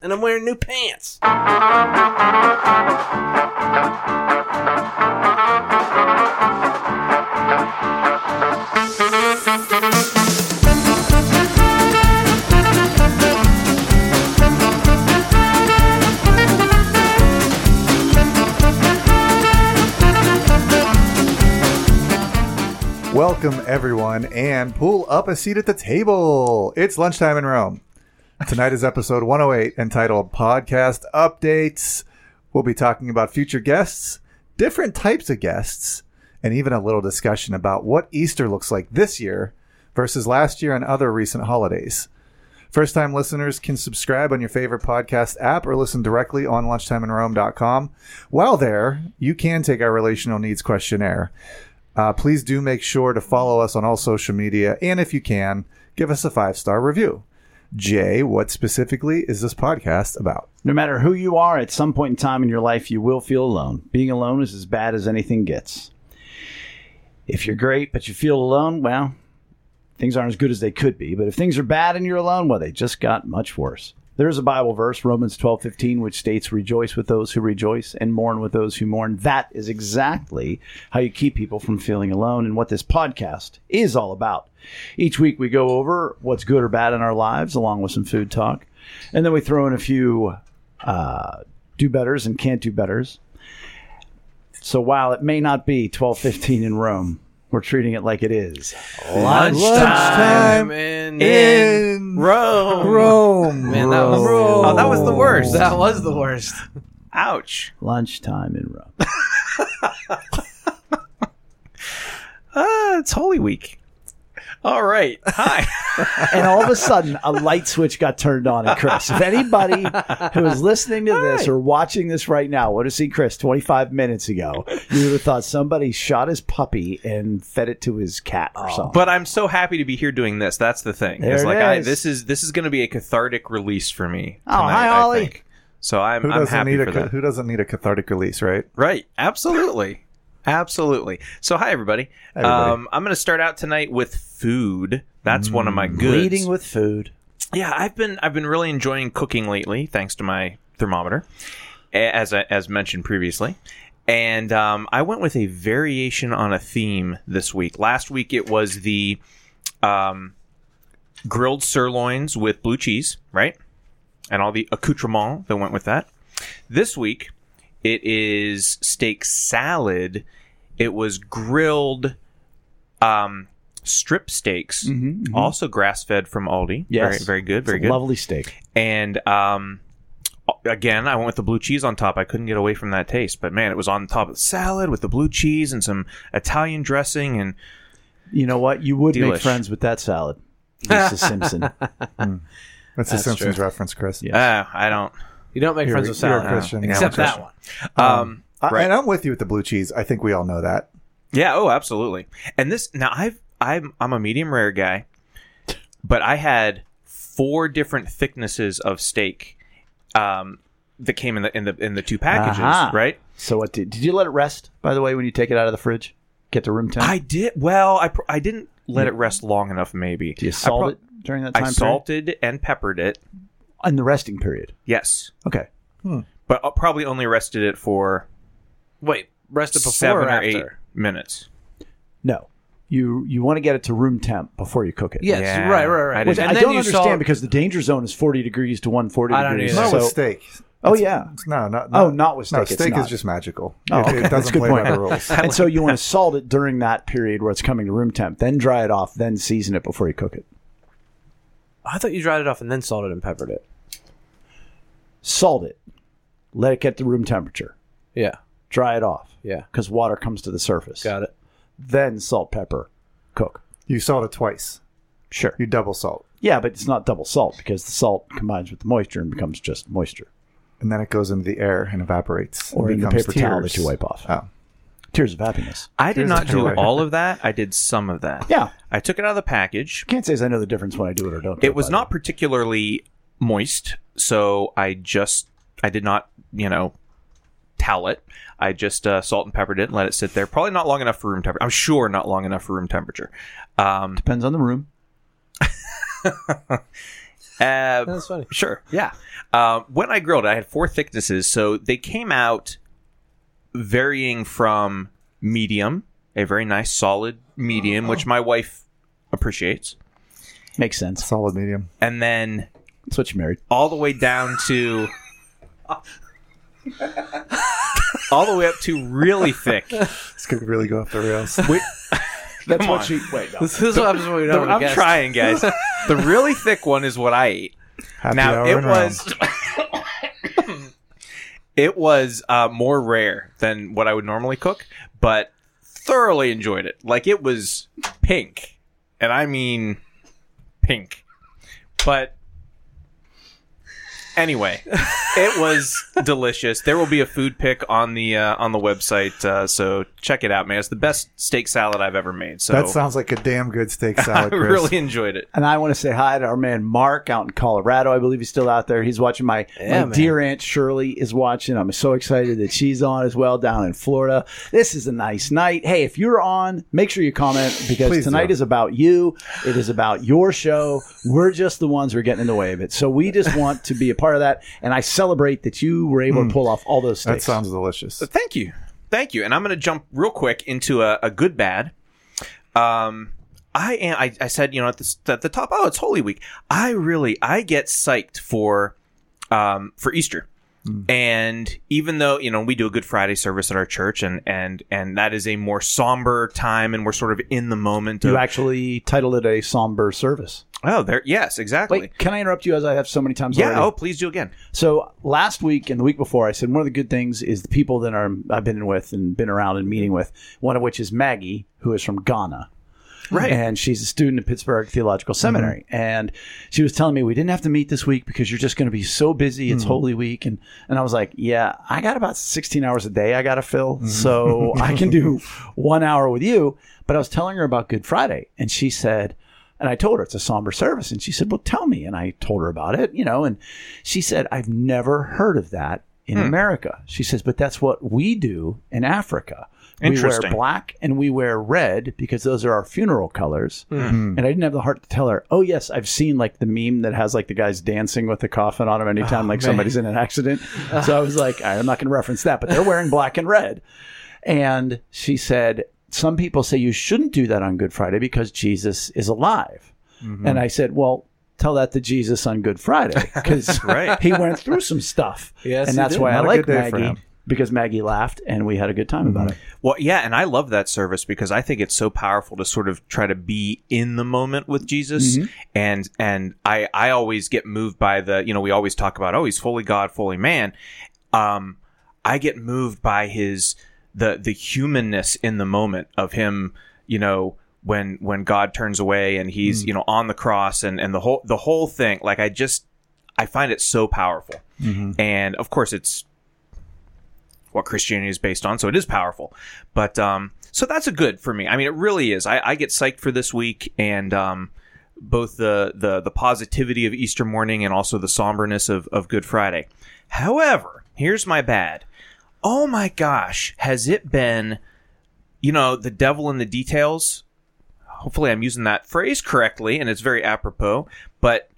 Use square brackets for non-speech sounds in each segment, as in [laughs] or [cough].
and I'm wearing new pants. Welcome, everyone, and pull up a seat at the table. It's lunchtime in Rome. Tonight is episode 108 entitled Podcast Updates. We'll be talking about future guests, different types of guests, and even a little discussion about what Easter looks like this year versus last year and other recent holidays. First time listeners can subscribe on your favorite podcast app or listen directly on lunchtimeinrome.com. While there, you can take our relational needs questionnaire. Uh, please do make sure to follow us on all social media, and if you can, give us a five star review. Jay, what specifically is this podcast about? No matter who you are, at some point in time in your life, you will feel alone. Being alone is as bad as anything gets. If you're great, but you feel alone, well, things aren't as good as they could be. But if things are bad and you're alone, well, they just got much worse. There is a Bible verse, Romans twelve fifteen, which states, Rejoice with those who rejoice and mourn with those who mourn. That is exactly how you keep people from feeling alone and what this podcast is all about. Each week we go over what's good or bad in our lives, along with some food talk. And then we throw in a few uh, do betters and can't do betters. So while it may not be twelve fifteen in Rome, we're treating it like it is. Lunchtime in, in Rome. Rome. Man, that was Rome. oh, that was the worst. That was the worst. Ouch. Lunchtime in Rome. [laughs] Ah, it's Holy Week. All right. Hi. [laughs] and all of a sudden a light switch got turned on in Chris. If anybody who is listening to this or watching this right now would have seen Chris 25 minutes ago, you would have thought somebody shot his puppy and fed it to his cat or oh. something. But I'm so happy to be here doing this. That's the thing. There It's it like I, this is this is going to be a cathartic release for me. Oh, tonight, hi, I Ollie. think. So I'm Who I'm doesn't happy need a for ca- that. who doesn't need a cathartic release, right? Right. Absolutely. Absolutely. So hi everybody. everybody. Um, I'm going to start out tonight with food. That's one of my goods. Leading with food. yeah, I've been I've been really enjoying cooking lately, thanks to my thermometer, as I, as mentioned previously. And um, I went with a variation on a theme this week. Last week it was the um, grilled sirloins with blue cheese, right? And all the accoutrements that went with that. This week it is steak salad. It was grilled um, strip steaks, also grass fed from Aldi. Yes. Very, very good. Very It's a good. Lovely steak. And um, again, I went with the blue cheese on top. I couldn't get away from that taste, but man, it was on top of the salad with the blue cheese and some Italian dressing. And You know what? You would make friends with that salad. [laughs] Lisa Simpson. That's, a Simpsons reference, Chris. Yeah. uh, I don't. You don't make You're- friends with you're salad. Christian. Except that one. Um, Uh, right. And I'm with you with the blue cheese. I think we all know that. Yeah. Oh, absolutely. And this now, I've I'm I'm a medium rare guy, but I had four different thicknesses of steak. Um, that came in the in the in the two packages, Aha. right? so what did, did you let it rest, by the way, when you take it out of the fridge? Get to room temp? I did. Well, I pr- I didn't let it rest long enough. Maybe. Do you I salt pro- it during that I time period? salted and peppered it. In the resting period. Yes, Okay. but I probably only rested it for Wait, rested before seven or or after? eight minutes. No. You you want to get it to room temp before you cook it. Yes, Yeah, right, right, right. I Which didn't- I then don't you understand salt- because the danger zone is 40 degrees to 140 I don't degrees. either. Not So, with steak. oh, yeah. No, not, Oh, not with No, steak, it's steak is not. just magical. Oh, okay. it, That's doesn't good play point. by the rules. [laughs] and so you want to salt it during that period where it's coming to room temp, then dry it off, then season it before you cook it. I thought you dried it off and then salted and peppered it. Salt it. Let it get to room temperature. Yeah. Dry it off Yeah. because water comes to the surface. Got it. Then salt, pepper, cook. You salt it twice. Sure. You double salt. Yeah, but it's not double salt because the salt combines with the moisture and becomes just moisture. And then it goes into the air and evaporates. Or and in the becomes paper towel that you wipe off. Oh. Tears of happiness. I did Here's not the do joy. all of that. I did some of that. Yeah. I took it out of the package. Can't say as I know the difference when I do it or don't. do It was by not particularly moist, so I just I did not you know towel it. I just uh, salt and peppered it and let it sit there. Probably not long enough for room temperature. I'm sure not long enough for room temperature. Um, Depends on the room. [laughs] Uh, That's funny. Sure. Yeah. [laughs] Uh, when I grilled, it, I had four thicknesses, so they came out varying from medium, a very nice solid medium, which my wife appreciates, Makes sense. Solid medium. and then That's what you married. all the way down to [laughs] [laughs] all the way up to really thick. This could really go off the rails. Wait, [laughs] That's Come what on. she. Wait, no. This is what happens when we don't. have a I'm guest. trying, guys. The really thick one is what I ate. Happy now hour it in Rome. was [coughs] it was uh, more rare than what I would normally cook, but thoroughly enjoyed it. Like it was pink, and I mean pink. But anyway, it was delicious. There will be a food pic on the uh, on the website, uh, so check it out, man. It's the best steak salad I've ever made. So That sounds like a damn good steak [laughs] I salad, Chris. really enjoyed it. And I want to say hi to our man Mark out in Colorado. I believe he's still out there. He's watching. My, Yeah, my man. dear Aunt Shirley is watching. I'm so excited that she's on as well down in Florida. This is a nice night. Hey, if you're on, make sure you comment because Please tonight do. is about you. It is about your show. We're just the ones who are getting in the way of it. So we just want to be a part of that. And I celebrate that you were able to pull off all those That sounds delicious. Thank you. Thank you. And I'm going to jump real quick into a, a good bad. Um, I am. I, I said, you know, at the, at the top. Oh, it's Holy Week. I really, I get psyched for, um, for Easter. And even though you know we do a Good Friday service at our church, and and and that is a more somber time, and we're sort of in the moment. you of, actually titled it a somber service. Oh, there. Yes, exactly. Wait, can I interrupt you as I have so many times yeah. already? Oh, please do again. So last week and the week before, I said one of the good things is the people that are I've been with and been around and meeting with. One of which is Maggie, who is from Ghana. Right. And she's a student at Pittsburgh Theological mm-hmm. Seminary. And she was telling me we didn't have to meet this week because you're just going to be so busy. It's mm-hmm. Holy Week. And, and I was like, yeah, I got about 16 hours a day I got to fill. Mm-hmm. So I can do [laughs] one hour with you. But I was telling her about Good Friday. And she said, and I told her it's a somber service. And she said, well, tell me. And I told her about it, you know, and she said, I've never heard of that in hmm. America. She says, but that's what we do in Africa. We wear black and we wear red because those are our funeral colors. Hmm. Hmm. And I didn't have the heart to tell her, oh, yes, I've seen like the meme that has like the guys dancing with the coffin on them anytime oh, like somebody's in an accident. so I was like, I'm not going to reference that, but they're wearing black and red. And she said, some people say you shouldn't do that on Good Friday because Jesus is alive. Mm-hmm. And I said, well, tell that to Jesus on Good Friday [laughs] because Right. he went through some stuff. Yes, and that's why Not I like good day for Maggie because Maggie laughed and we had a good time about mm-hmm. it. Well, yeah, and I love that service because I think it's so powerful to sort of try to be in the moment with Jesus, mm-hmm. and and I I always get moved by the you know we always talk about oh he's fully God, fully man. Um, I get moved by his the the humanness in the moment of him, you know. When when God turns away and he's you know on the cross and and the whole the whole thing like I just I find it so powerful and of course it's what Christianity is based on, so it is powerful. But um, so that's a good for me. I mean, it really is. I, I get psyched for this week, and um, both the, the the positivity of Easter morning and also the somberness of of Good Friday. However, here's my bad. Oh my gosh, has it been? You know, the devil in the details. Hopefully, I'm using that phrase correctly, and it's very apropos. But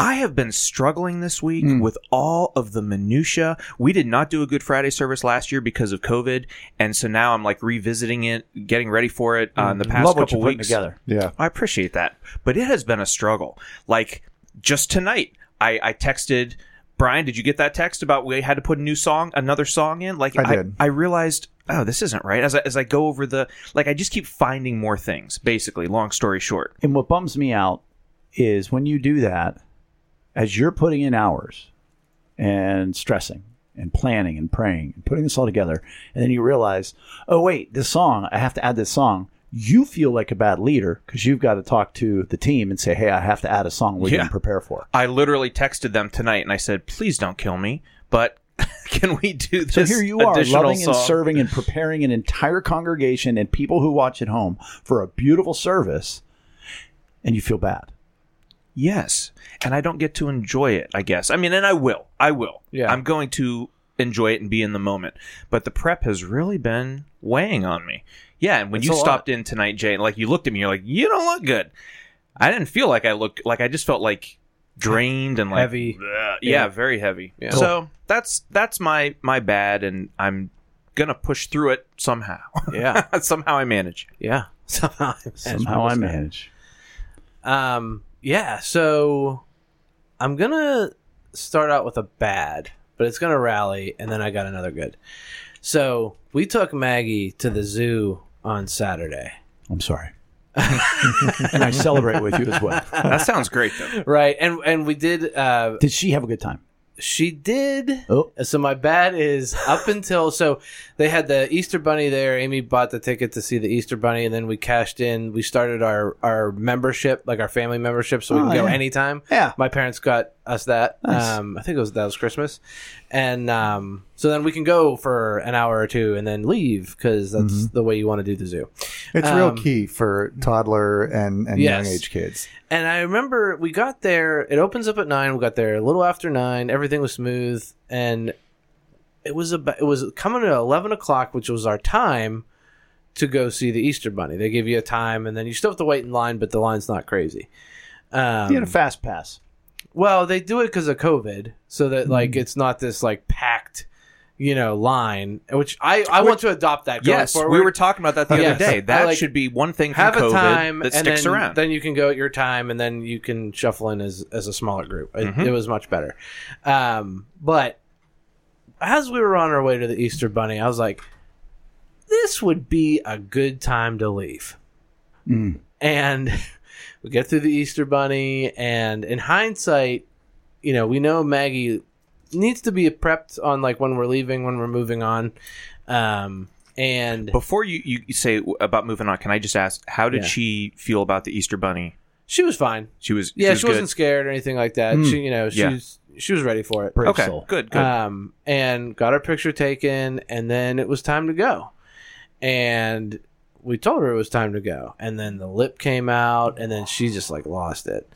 I have been struggling this week with all of the minutia. We did not do a Good Friday service last year because of COVID, and so now I'm like revisiting it, getting ready for it uh, in the past Love what couple you're weeks. together. Yeah. I appreciate that, but it has been a struggle. Like just tonight, I, I texted Brian. Did you get that text about we had to put a new song, another song in? Like I did. I, realized, oh, this isn't right. As I, as I go over the, like, I just keep finding more things. Basically, long story short. And what bums me out is when you do that, as you're putting in hours and stressing and planning and praying and putting this all together, and then you realize, oh, wait, this song, I have to add this song. You feel like a bad leader because you've got to talk to the team and say, hey, I have to add a song we Yeah. didn't prepare for. I literally texted them tonight and I said, please don't kill me, but [laughs] can we do this? So here you are, loving and serving and preparing an entire congregation and people who watch at home for a beautiful service, and you feel bad. Yes. And I don't get to enjoy it, I guess. I mean, and I will. I will. Yeah. I'm going to enjoy it and be in the moment. But the prep has really been weighing on me. Yeah. And when It's you a lot. stopped in tonight, Jay, like you looked at me, you're like, you don't look good. I didn't feel like I looked like I just felt like drained and like Heavy. Yeah. Yeah, very heavy. Yeah. So that's that's my my bad, and I'm gonna push through it somehow. [laughs] Yeah. somehow I manage. Yeah. Somehow. I managed Somehow I manage. Um. Yeah. So I'm gonna start out with a bad, but it's gonna rally, and then I got another good. So we took Maggie to the zoo on Saturday. I'm sorry. [laughs] and I celebrate with you as well. That sounds great though. Right, and and we did. Uh, Did she have a good time? she did. Oh. So my bad is up until so they had the Easter Bunny there. Amy bought the ticket to see the Easter Bunny, and then we cashed in. We started our our membership, like our family membership, so we Oh, can go yeah. anytime. Yeah. my parents got us that. Nice. Um, I think it was that was Christmas, and um, so then we can go for an hour or two and then leave because that's Mm-hmm. the way you want to do the zoo. It's real Um, key for toddler and, and Yes. young age kids. And I remember we got there. It opens up at nine. We got there a little after nine. Everything was smooth, and it was about it was coming at eleven o'clock, which was our time to go see the Easter Bunny. They give you a time, and then you still have to wait in line, but the line's not crazy. Um, You had a fast pass. Well, they do it because of COVID, so that like Mm-hmm. it's not this like packed, you know, line. Which I I want to adopt that. Going Yes, forward. we were talking about that the Yes. other day. I That like- should be one thing from have COVID a time that and sticks then, around. Then you can go at your time, and then you can shuffle in as as a smaller group. It, Mhm. it was much better. Um, but as we were on our way to the Easter Bunny, I was like, "This would be a good time to leave." Mm. And [laughs] we get through the Easter Bunny, and in hindsight, you know, we know Maggie needs to be prepped on like when we're leaving, when we're moving on. Um, and Before you, you you say about moving on, can I just ask, how did Yeah. she feel about the Easter Bunny? she was fine. She was Yeah, was she, wasn't scared or anything like that. Mm. She, you know, Yeah. she's she was ready for it. Brave okay. soul. Good, good. Um, and got her picture taken, and then it was time to go. And we told her it was time to go, and then the lip came out, and then she just like lost it.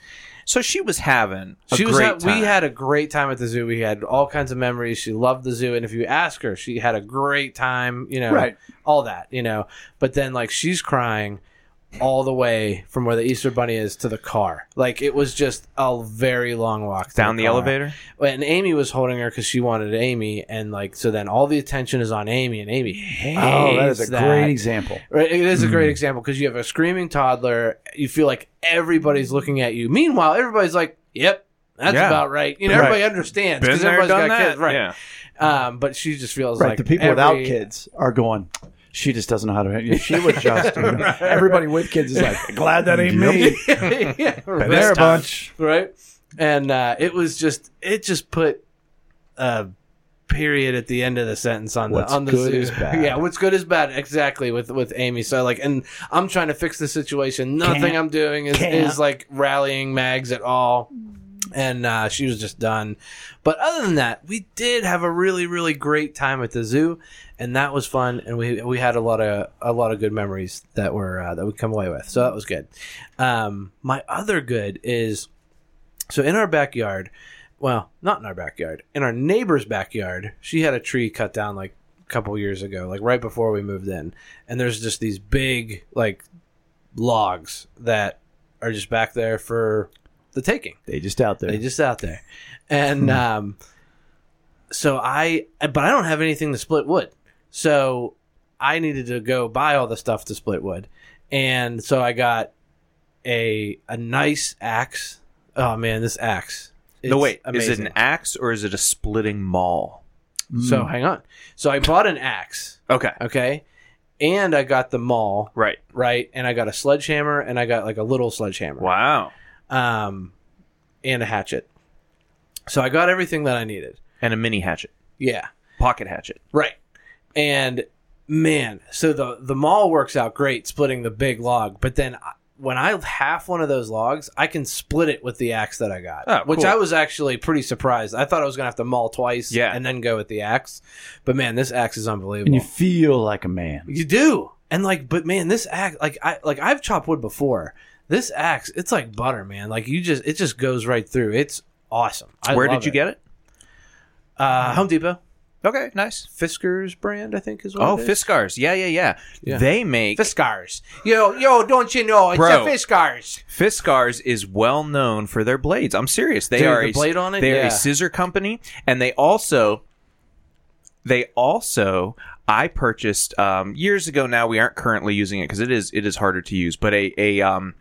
so she was having a she was great ha- time. we had a great time at the zoo. We had all kinds of memories. She loved the zoo, and if you ask her, she had a great time. You know, Right. all that. You know, but then like she's crying all the way from where the Easter Bunny is to the car. Like it was just a very long walk to down the car. elevator. And Amy was holding her because she wanted Amy, and like so then all the attention is on Amy, and Amy hates Oh, that is a that. great example. Right, It is a great example because you have a screaming toddler. You feel like everybody's looking at you. Meanwhile, everybody's like, "Yep, that's Yeah. about right." You know, Right. everybody understands Been because there, everybody's done got that. kids, right? Yeah. Um, but she just feels Right. like the people every- without kids are going, she just doesn't know how to. She would just. [laughs] Everybody with kids is like, glad that ain't me. yeah, right. [laughs] there a bunch. right? And uh, it was just it just put a period at the end of the sentence on What's the on the good zoo. is bad. [laughs] Yeah, what's good is bad. Exactly with with Amy. So like, and I'm trying to fix the situation. Nothing Can't. I'm doing is Can't. is like rallying Mags at all. And uh, she was just done. But other than that, we did have a really, really great time at the zoo, and that was fun. And we we had a lot of a lot of good memories that were uh, that we come away with. So that was good. Um, my other good is so in our backyard, well, not in our backyard, in our neighbor's backyard, she had a tree cut down like a couple years ago, like right before we moved in. And there's just these big like logs that are just back there for the taking. They just out there. They just out there. And um so I but I don't have anything to split wood. So I needed to go buy all the stuff to split wood. And so I got a a nice axe. Oh man, this axe. no, it's wait. Is it an axe or is it a splitting maul? So hang on. So I bought an axe, Okay. okay? And I got the maul, Right. right? And I got a sledgehammer and I got like a little sledgehammer. Wow. Um and a hatchet. So I got everything that I needed. And a mini hatchet, Yeah. pocket hatchet. Right. And man, so the the maul works out great splitting the big log, but then when I half one of those logs, I can split it with the axe that I got, Oh, which cool. I was actually pretty surprised. I thought I was gonna have to maul twice, Yeah. and then go with the axe. But man, this axe is unbelievable. and you feel like a man. You do. And like, but man, this axe, like I, like I've chopped wood before. This axe, it's like butter, man. Like you just, it just goes right through. It's awesome. I Where did you get it? Uh, Home Depot. Okay, nice. Fiskars brand, I think is what Oh, it is. Fiskars. Yeah, yeah, yeah, Yeah. They make Fiskars. Yo, yo, don't you know it's Bro. a Fiskars? Fiskars is well known for their blades. I'm serious. They Dude, are the a, blade on it? They are Yeah. a scissor company, and they also they also I purchased um, years ago. Now we aren't currently using it because it is it is harder to use. But a a um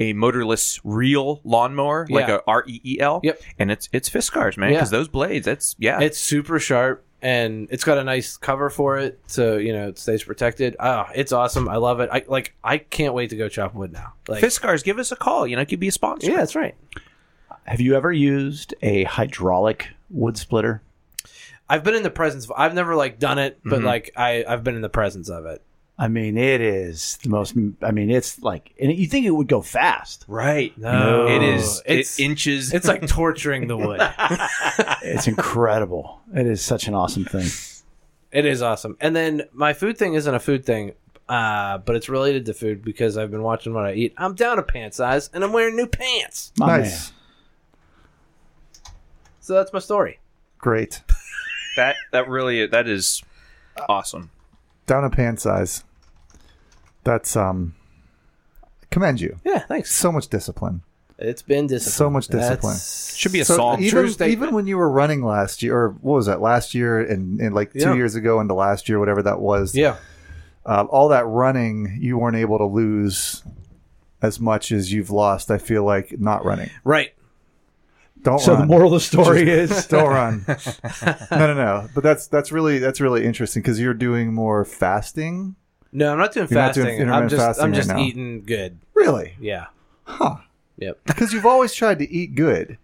a motorless reel lawnmower like Yeah. a R E E L. Yep. And it's it's Fiskars, man. Yeah. Because those blades, that's yeah. It's super sharp and it's got a nice cover for it, so you know it stays protected. Ah, it's awesome. I love it. I like. I can't wait to go chop wood now. Like, Fiskars, give us a call. You know, it could be a sponsor. yeah, that's right. Have you ever used a hydraulic wood splitter? I've been in the presence. of I've never like done it, Mm-hmm. but like I I've been in the presence of it. I mean, it is the most. I mean, it's like, and you think it would go fast. Right. No, It is It's it inches. it's like torturing the wood. [laughs] It's incredible. it is such an awesome thing. It is awesome. And then my food thing isn't a food thing, uh, but it's related to food because I've been watching what I eat. I'm down a pant size and I'm wearing new pants. My nice. man. So that's my story. Great. [laughs] that that really that is awesome. Down a pant size. That's um commend you. Yeah, thanks. So much discipline. It's been discipline. So much discipline. That's- Should be a So song. Even statement. even when you were running last year, or what was that last year, and, and like two Yeah. years ago into last year, whatever that was, Yeah. uh, all that running, you weren't able to lose as much as you've lost. I feel like not running. Right. Don't So run. the moral of the story is [laughs] Don't run. [laughs] no, no, no. But that's that's really that's really interesting because you're doing more fasting. No, I'm not doing You're not doing fasting. I'm intermittent just fasting I'm right just now. eating good. Really? Yeah. Huh? Yep. [laughs] Because you've always tried to eat good.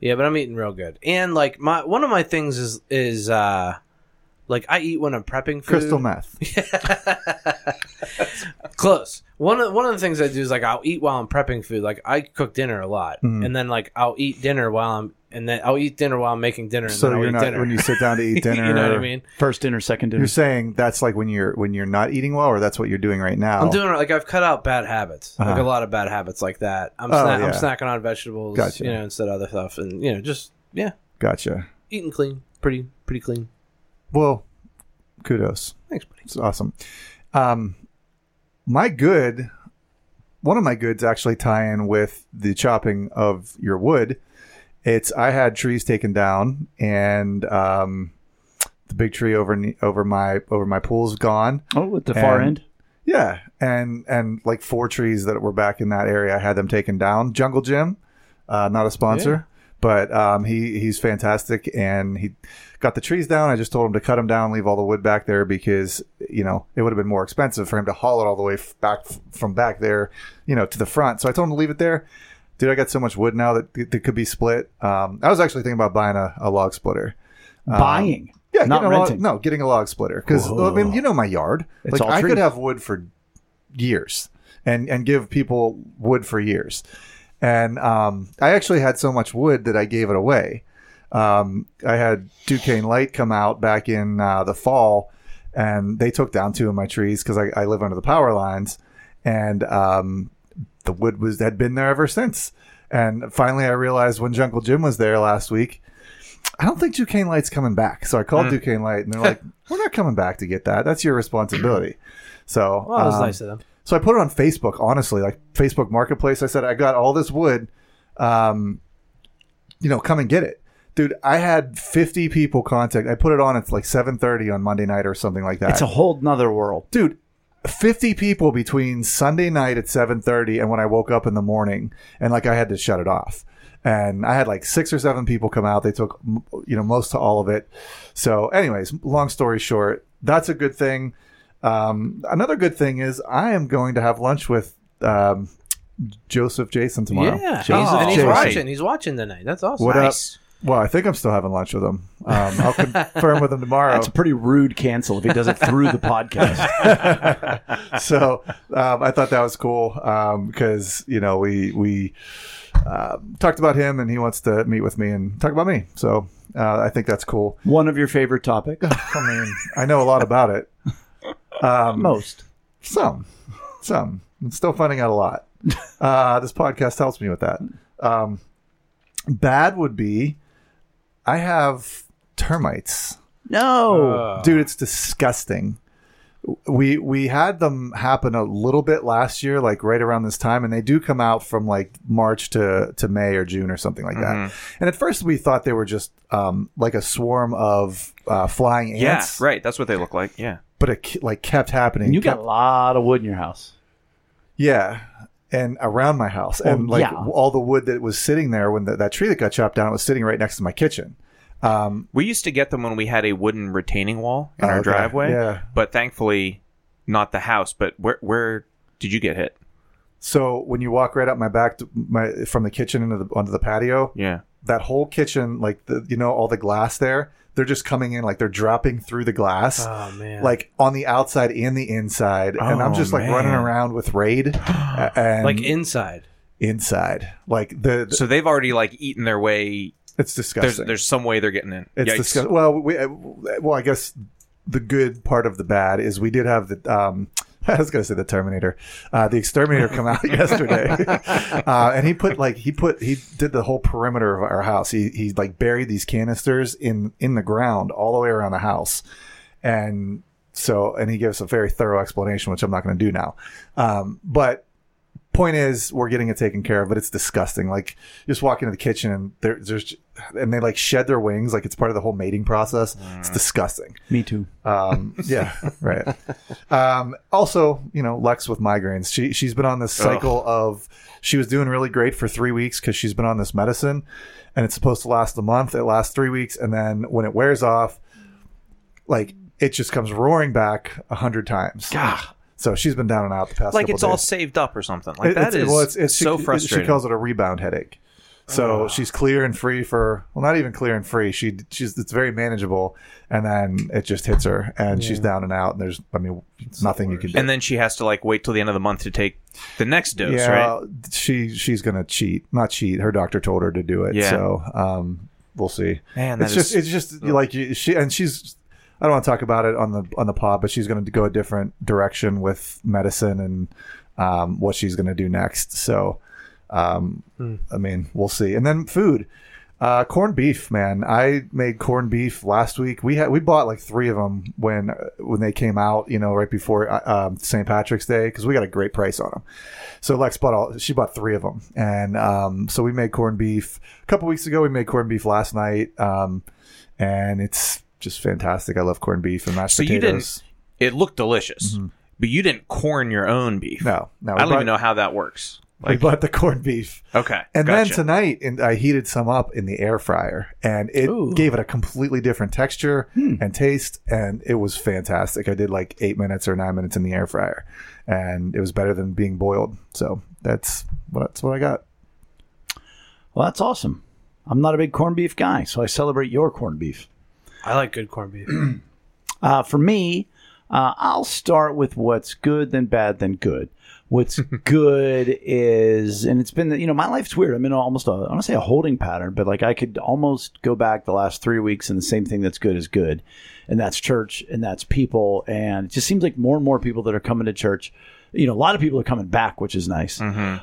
Yeah, but I'm eating real good. And like my one of my things is is uh like I eat when I'm prepping food. Crystal meth. [laughs] Close. One of one of the things I do is like I'll eat while I'm prepping food. Like I cook dinner a lot, Mm-hmm. and then like I'll eat dinner while I'm and then I'll eat dinner while I'm making dinner, and So then I'll you're eat not dinner. when you sit down to [laughs] eat dinner. you know what I mean? first dinner, second dinner. You're saying that's like when you're when you're not eating well, or that's what you're doing right now. I'm doing like I've cut out bad habits, like Uh-huh. a lot of bad habits like that. I'm Oh, sna- I'm snacking on vegetables, Gotcha. you know, instead of other stuff, and you know, just yeah, Gotcha. eating clean, pretty pretty clean. Well, kudos. Thanks, buddy. It's awesome. Um, my good, one of my goods actually tie in with the chopping of your wood. It's I had trees taken down, and um, the big tree over over my over my pool's gone. oh, at the far And- end. Yeah, and and like four trees that were back in that area, I had them taken down. Jungle Jim, uh, not a sponsor, but um, he he's fantastic, and he got the trees down. I just told him to cut them down, leave all the wood back there because you know it would have been more expensive for him to haul it all the way f- back f- from back there, you know, to the front. So I told him to leave it there. Dude, I got so much wood now that, that could be split. Um, I was actually thinking about buying a, a log splitter. Buying. Yeah, Not getting a log- renting. no, getting a log splitter because I mean, you know my yard. It's like I trees. could have wood for years and and give people wood for years. And um, I actually had so much wood that I gave it away. Um, I had Duquesne Light come out back in uh, the fall, and they took down two of my trees because I, I live under the power lines, and um, the wood was had been there ever since. And finally, I realized when Jungle Jim was there last week, I don't think Duquesne Light's coming back. So I called Duquesne Light, and they're like, [laughs] "We're not coming back to get that. That's your responsibility." So Well, that was um, nice of them. so I put it on Facebook, honestly, like Facebook Marketplace. I said, I got all this wood. Um, you know, come and get it. Dude, I had 50 people contact. I put it on at like 7:30 on Monday night or something like that. It's a whole nother world. Dude, 50 people between Sunday night at 7:30 and when I woke up in the morning and like I had to shut it off. And I had like six or seven people come out. They took you know most to all of it. So anyways, long story short, that's a good thing. Um, another good thing is I am going to have lunch with um, Joseph Jason tomorrow. Yeah, Jason. he's, and he's Jason. watching. He's watching tonight. That's awesome. What Nice. up? Well, I think I'm still having lunch with him. Um, I'll confirm with him tomorrow. That's a pretty rude cancel if he does it through the podcast. [laughs] so um, I thought that was cool because you know we we uh, talked about him and he wants to meet with me and talk about me. So uh, I think that's cool. One of your favorite topics. [laughs] I mean, I know a lot about it. Um, Most. Some, some. I'm still finding out a lot. Uh, this podcast helps me with that. Um, bad would be I have termites No. Uh, dude it's disgusting we we had them happen a little bit last year like right around this time and they do come out from like march to to may or june or something like that and at first we thought they were just um like a swarm of uh flying ants. Yeah, ants right. That's what they look like. Yeah. but it ke- like kept happening you got kept, a lot of wood in your house. yeah and around my house and Well, like yeah. all the wood that was sitting there when the, that tree that got chopped down was sitting right next to my kitchen um We used to get them when we had a wooden retaining wall in Oh, our okay. driveway. Yeah. But thankfully, not the house. But where where did you get hit? so when you walk right up my back to my from the kitchen into the onto the patio Yeah. That whole kitchen, like the you know all the glass there, they're just coming in like they're dropping through the glass, Oh man. like on the outside and the inside, and I'm Oh, just like running around with raid [gasps] and like inside. inside, like the, the- So they've already like eaten their way. it's disgusting. there's some way they're getting in. it's Yikes. disgusting. Well, we, uh, well, I guess the good part of the bad is we did have the. Um, [laughs] I was gonna say the Terminator, uh, the Exterminator come out [laughs] yesterday, [laughs] uh, and he put like he put he did the whole perimeter of our house. He he like buried these canisters in in the ground all the way around the house, and so and he gives a very thorough explanation, which I'm not going to do now. Um, but point is, we're getting it taken care of, but it's disgusting. Like just walk into the kitchen and there, there's and they like shed their wings, like it's part of the whole mating process. It's disgusting. Me too. Um, yeah, [laughs] right. Um, also, you know, Lex with migraines. She she's been on this cycle of she was doing really great for three weeks because she's been on this medicine, and it's supposed to last a month. It lasts three weeks, and then when it wears off, like it just comes roaring back a hundred times. So she's been down and out the past. like couple it's all saved up or something. Like It- that it's- is well, it's, it's so she, frustrating. She calls it a rebound headache. So she's clear and free for well, not even clear and free. She she's it's very manageable, and then it just hits her, and she's down and out. And there's I mean it's nothing you can do. and then she has to like wait till the end of the month to take the next dose, yeah, right? she she's gonna cheat, not cheat. Her doctor told her to do it. Yeah. So um, we'll see. Man, that it's is- just it's just like she and she's. I don't want to talk about it on the on the pod, but she's going to go a different direction with medicine and um, what she's going to do next. So, um, I mean, we'll see. And then food, uh, corned beef, man. I made corned beef last week. We had we bought like three of them when when they came out. You know, right before uh, um, St. Patrick's Day because we got a great price on them. So Lex bought all. She bought three of them, and um, so we made corned beef a couple weeks ago. We made corned beef last night, um, and it's just fantastic. I love corned beef and mashed So you potatoes. didn't. It looked delicious, but you didn't corn your own beef. Mm-hmm. No, no, I don't bought- even know how that works. we Like, bought the corned beef. okay, And gotcha. then tonight, and I heated some up in the air fryer, and it Ooh. gave it a completely different texture and taste, and it was fantastic. I did like eight minutes or nine minutes in the air fryer, and it was better than being boiled. So that's that's what I got. Well, that's awesome. I'm not a big corned beef guy, so I celebrate your corned beef. I like good corned beef. [clears throat] Uh, for me, uh, I'll start with what's good, then bad, then good. What's [laughs] good is, and it's been, you know, my life's weird. I'm in almost a, I want to say a holding pattern, but like I could almost go back the last three weeks and the same thing that's good is good. And that's church and that's people. And it just seems like more and more people that are coming to church, you know, a lot of people are coming back, which is nice.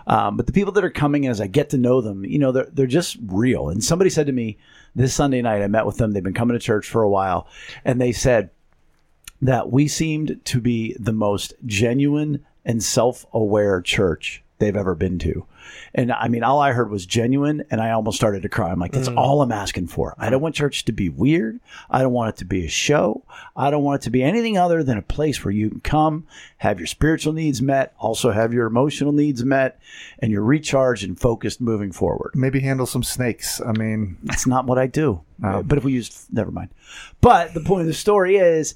Um, but the people that are coming, as I get to know them, you know, they're, they're just real. And somebody said to me this Sunday night, I met with them. They've been coming to church for a while. And they said, that we seemed to be the most genuine and self-aware church they've ever been to. And I mean, all I heard was genuine, and I almost started to cry. I'm like, that's mm. all I'm asking for. I don't want church to be weird. I don't want it to be a show. I don't want it to be anything other than a place where you can come, have your spiritual needs met, also have your emotional needs met, and you're recharged and focused moving forward. Maybe handle some snakes. I mean, That's not what I do. [laughs] But if we use, never mind. But the point of the story is,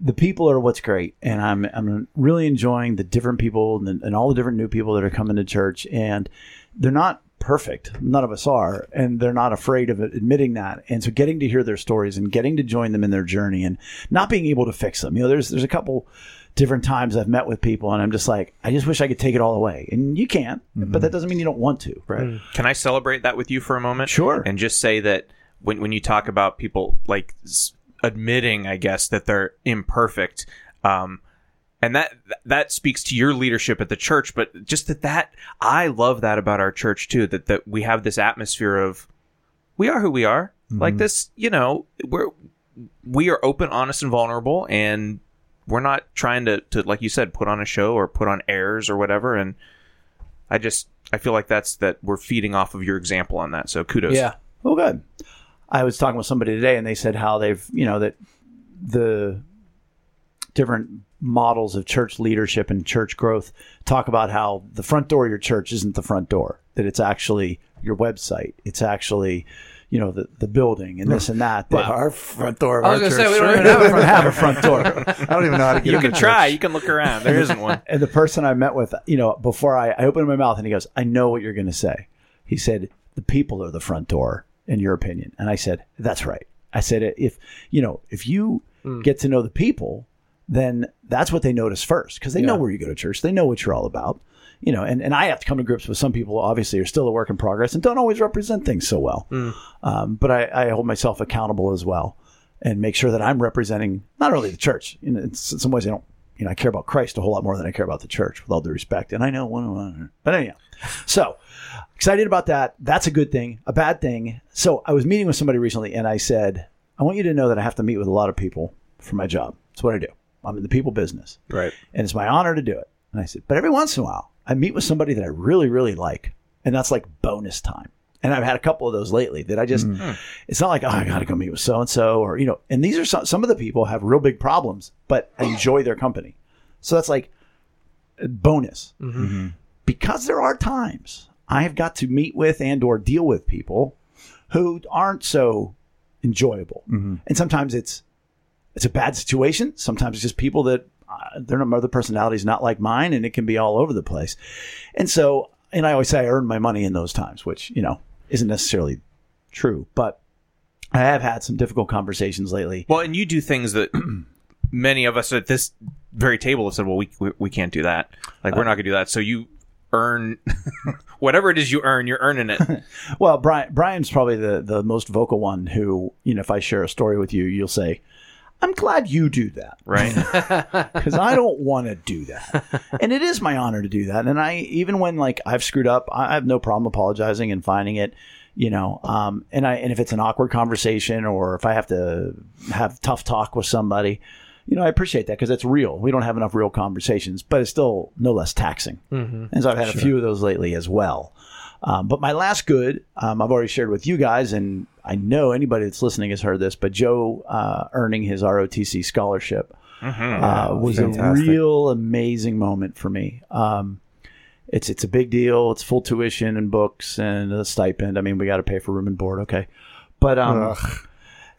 the people are what's great, and I'm I'm really enjoying the different people and, and all the different new people that are coming to church, and they're not perfect. None of us are, and they're not afraid of admitting that. And so, getting to hear their stories and getting to join them in their journey, and not being able to fix them. You know, there's there's a couple different times I've met with people, and I'm just like, I just wish I could take it all away, and you can't, but mm-hmm. that doesn't mean you don't want to, right? Mm. Can I celebrate that with you for a moment? Sure. And just say that when when you talk about people like admitting, I guess that they're imperfect, um, and that that speaks to your leadership at the church, but just that that I love that about our church too. That that we have this atmosphere of we are who we are. Like this, you know, we're we are open, honest, and vulnerable, and we're not trying to, to like you said, put on a show or put on airs or whatever. And I just I feel like that's that we're feeding off of your example on that. So kudos. Yeah. Well, good. I was talking with somebody today, and they said how they've, you know, that the different models of church leadership and church growth talk about how the front door of your church isn't the front door, that it's actually your website, it's actually, you know, the, the building and this and that. that Our front door of I our was gonna church. say we don't even have a front. [laughs] have a front door. I don't even know how to get You can try. church. You can look around. There isn't one. And the person I met with, you know, before I, I opened my mouth and he goes, I know what you're going to say. He said, the people are the front door, in your opinion. And I said, that's right. I said, uh, if, you know, if you hmm. get to know the people, then that's what they notice first because they know where you go to church. They know what you're all about. You know, and, and I have to come to grips with some people, obviously, are still a work in progress and don't always represent things so well. Hmm. Um, but I, I hold myself accountable as well and make sure that I'm representing not only the church. In, in some ways, I don't, you know, I care about Christ a whole lot more than I care about the church, with all due respect. And I know one, one but anyhow, so excited about that. That's a good thing. A bad thing. So I was meeting with somebody recently, and I said, I want you to know that I have to meet with a lot of people for my job. It's what I do. I'm in the people business Right. and it's my honor to do it. And I said, but every once in a while, I meet with somebody that I really, really like, and that's like bonus time. And I've had a couple of those lately that I just, mm-hmm. it's not like, oh, I got to go meet with so and so, or, you know, and these are some, some of the people have real big problems, but I enjoy their company. So that's like a bonus. Mm-hmm. Because there are times I have got to meet with and or deal with people who aren't so enjoyable. And sometimes it's, it's a bad situation. Sometimes it's just people that uh, their other personalities not like mine, and it can be all over the place. And so, and I always say I earn my money in those times, which you know isn't necessarily true, but I have had some difficult conversations lately. Well, and you do things that [clears throat] many of us at this very table have said, "Well, we we, we can't do that. Like, we're not going to do that." So you earn [laughs] whatever it is you earn. You're earning it. [laughs] Well, Brian, Brian's probably the the most vocal one. Who you know, if I share a story with you, you'll say. I'm glad you do that. right? [laughs] because I don't want to do that. And it is my honor to do that. And I, even when like I've screwed up, I have no problem apologizing and finding it, you know. Um, and I, and if it's an awkward conversation or if I have to have tough talk with somebody, you know, I appreciate that because it's real. We don't have enough real conversations, but it's still no less taxing. And so I've had a few of those lately as well. Um, but my last good, um, I've already shared with you guys, and I know anybody that's listening has heard this, but Joe uh, earning his ROTC scholarship uh, was a real amazing moment for me. Um, it's it's a big deal. It's full tuition and books and a stipend. I mean, we got to pay for room and board, okay? But um,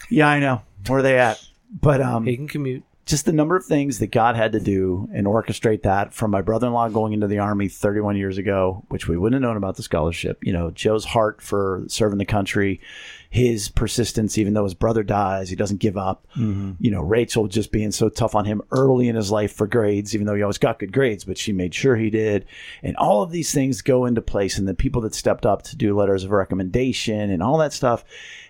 yeah, I know where are they at. But um, He can commute. Just the number of things that God had to do and orchestrate that from my brother in law going into the army 31 years ago, which we wouldn't have known about the scholarship. You know, Joe's heart for serving the country, his persistence, even though his brother dies, he doesn't give up. Mm-hmm. You know, Rachel just being so tough on him early in his life for grades, even though he always got good grades, but she made sure he did. And all of these things go into place. And the people that stepped up to do letters of recommendation and all that stuff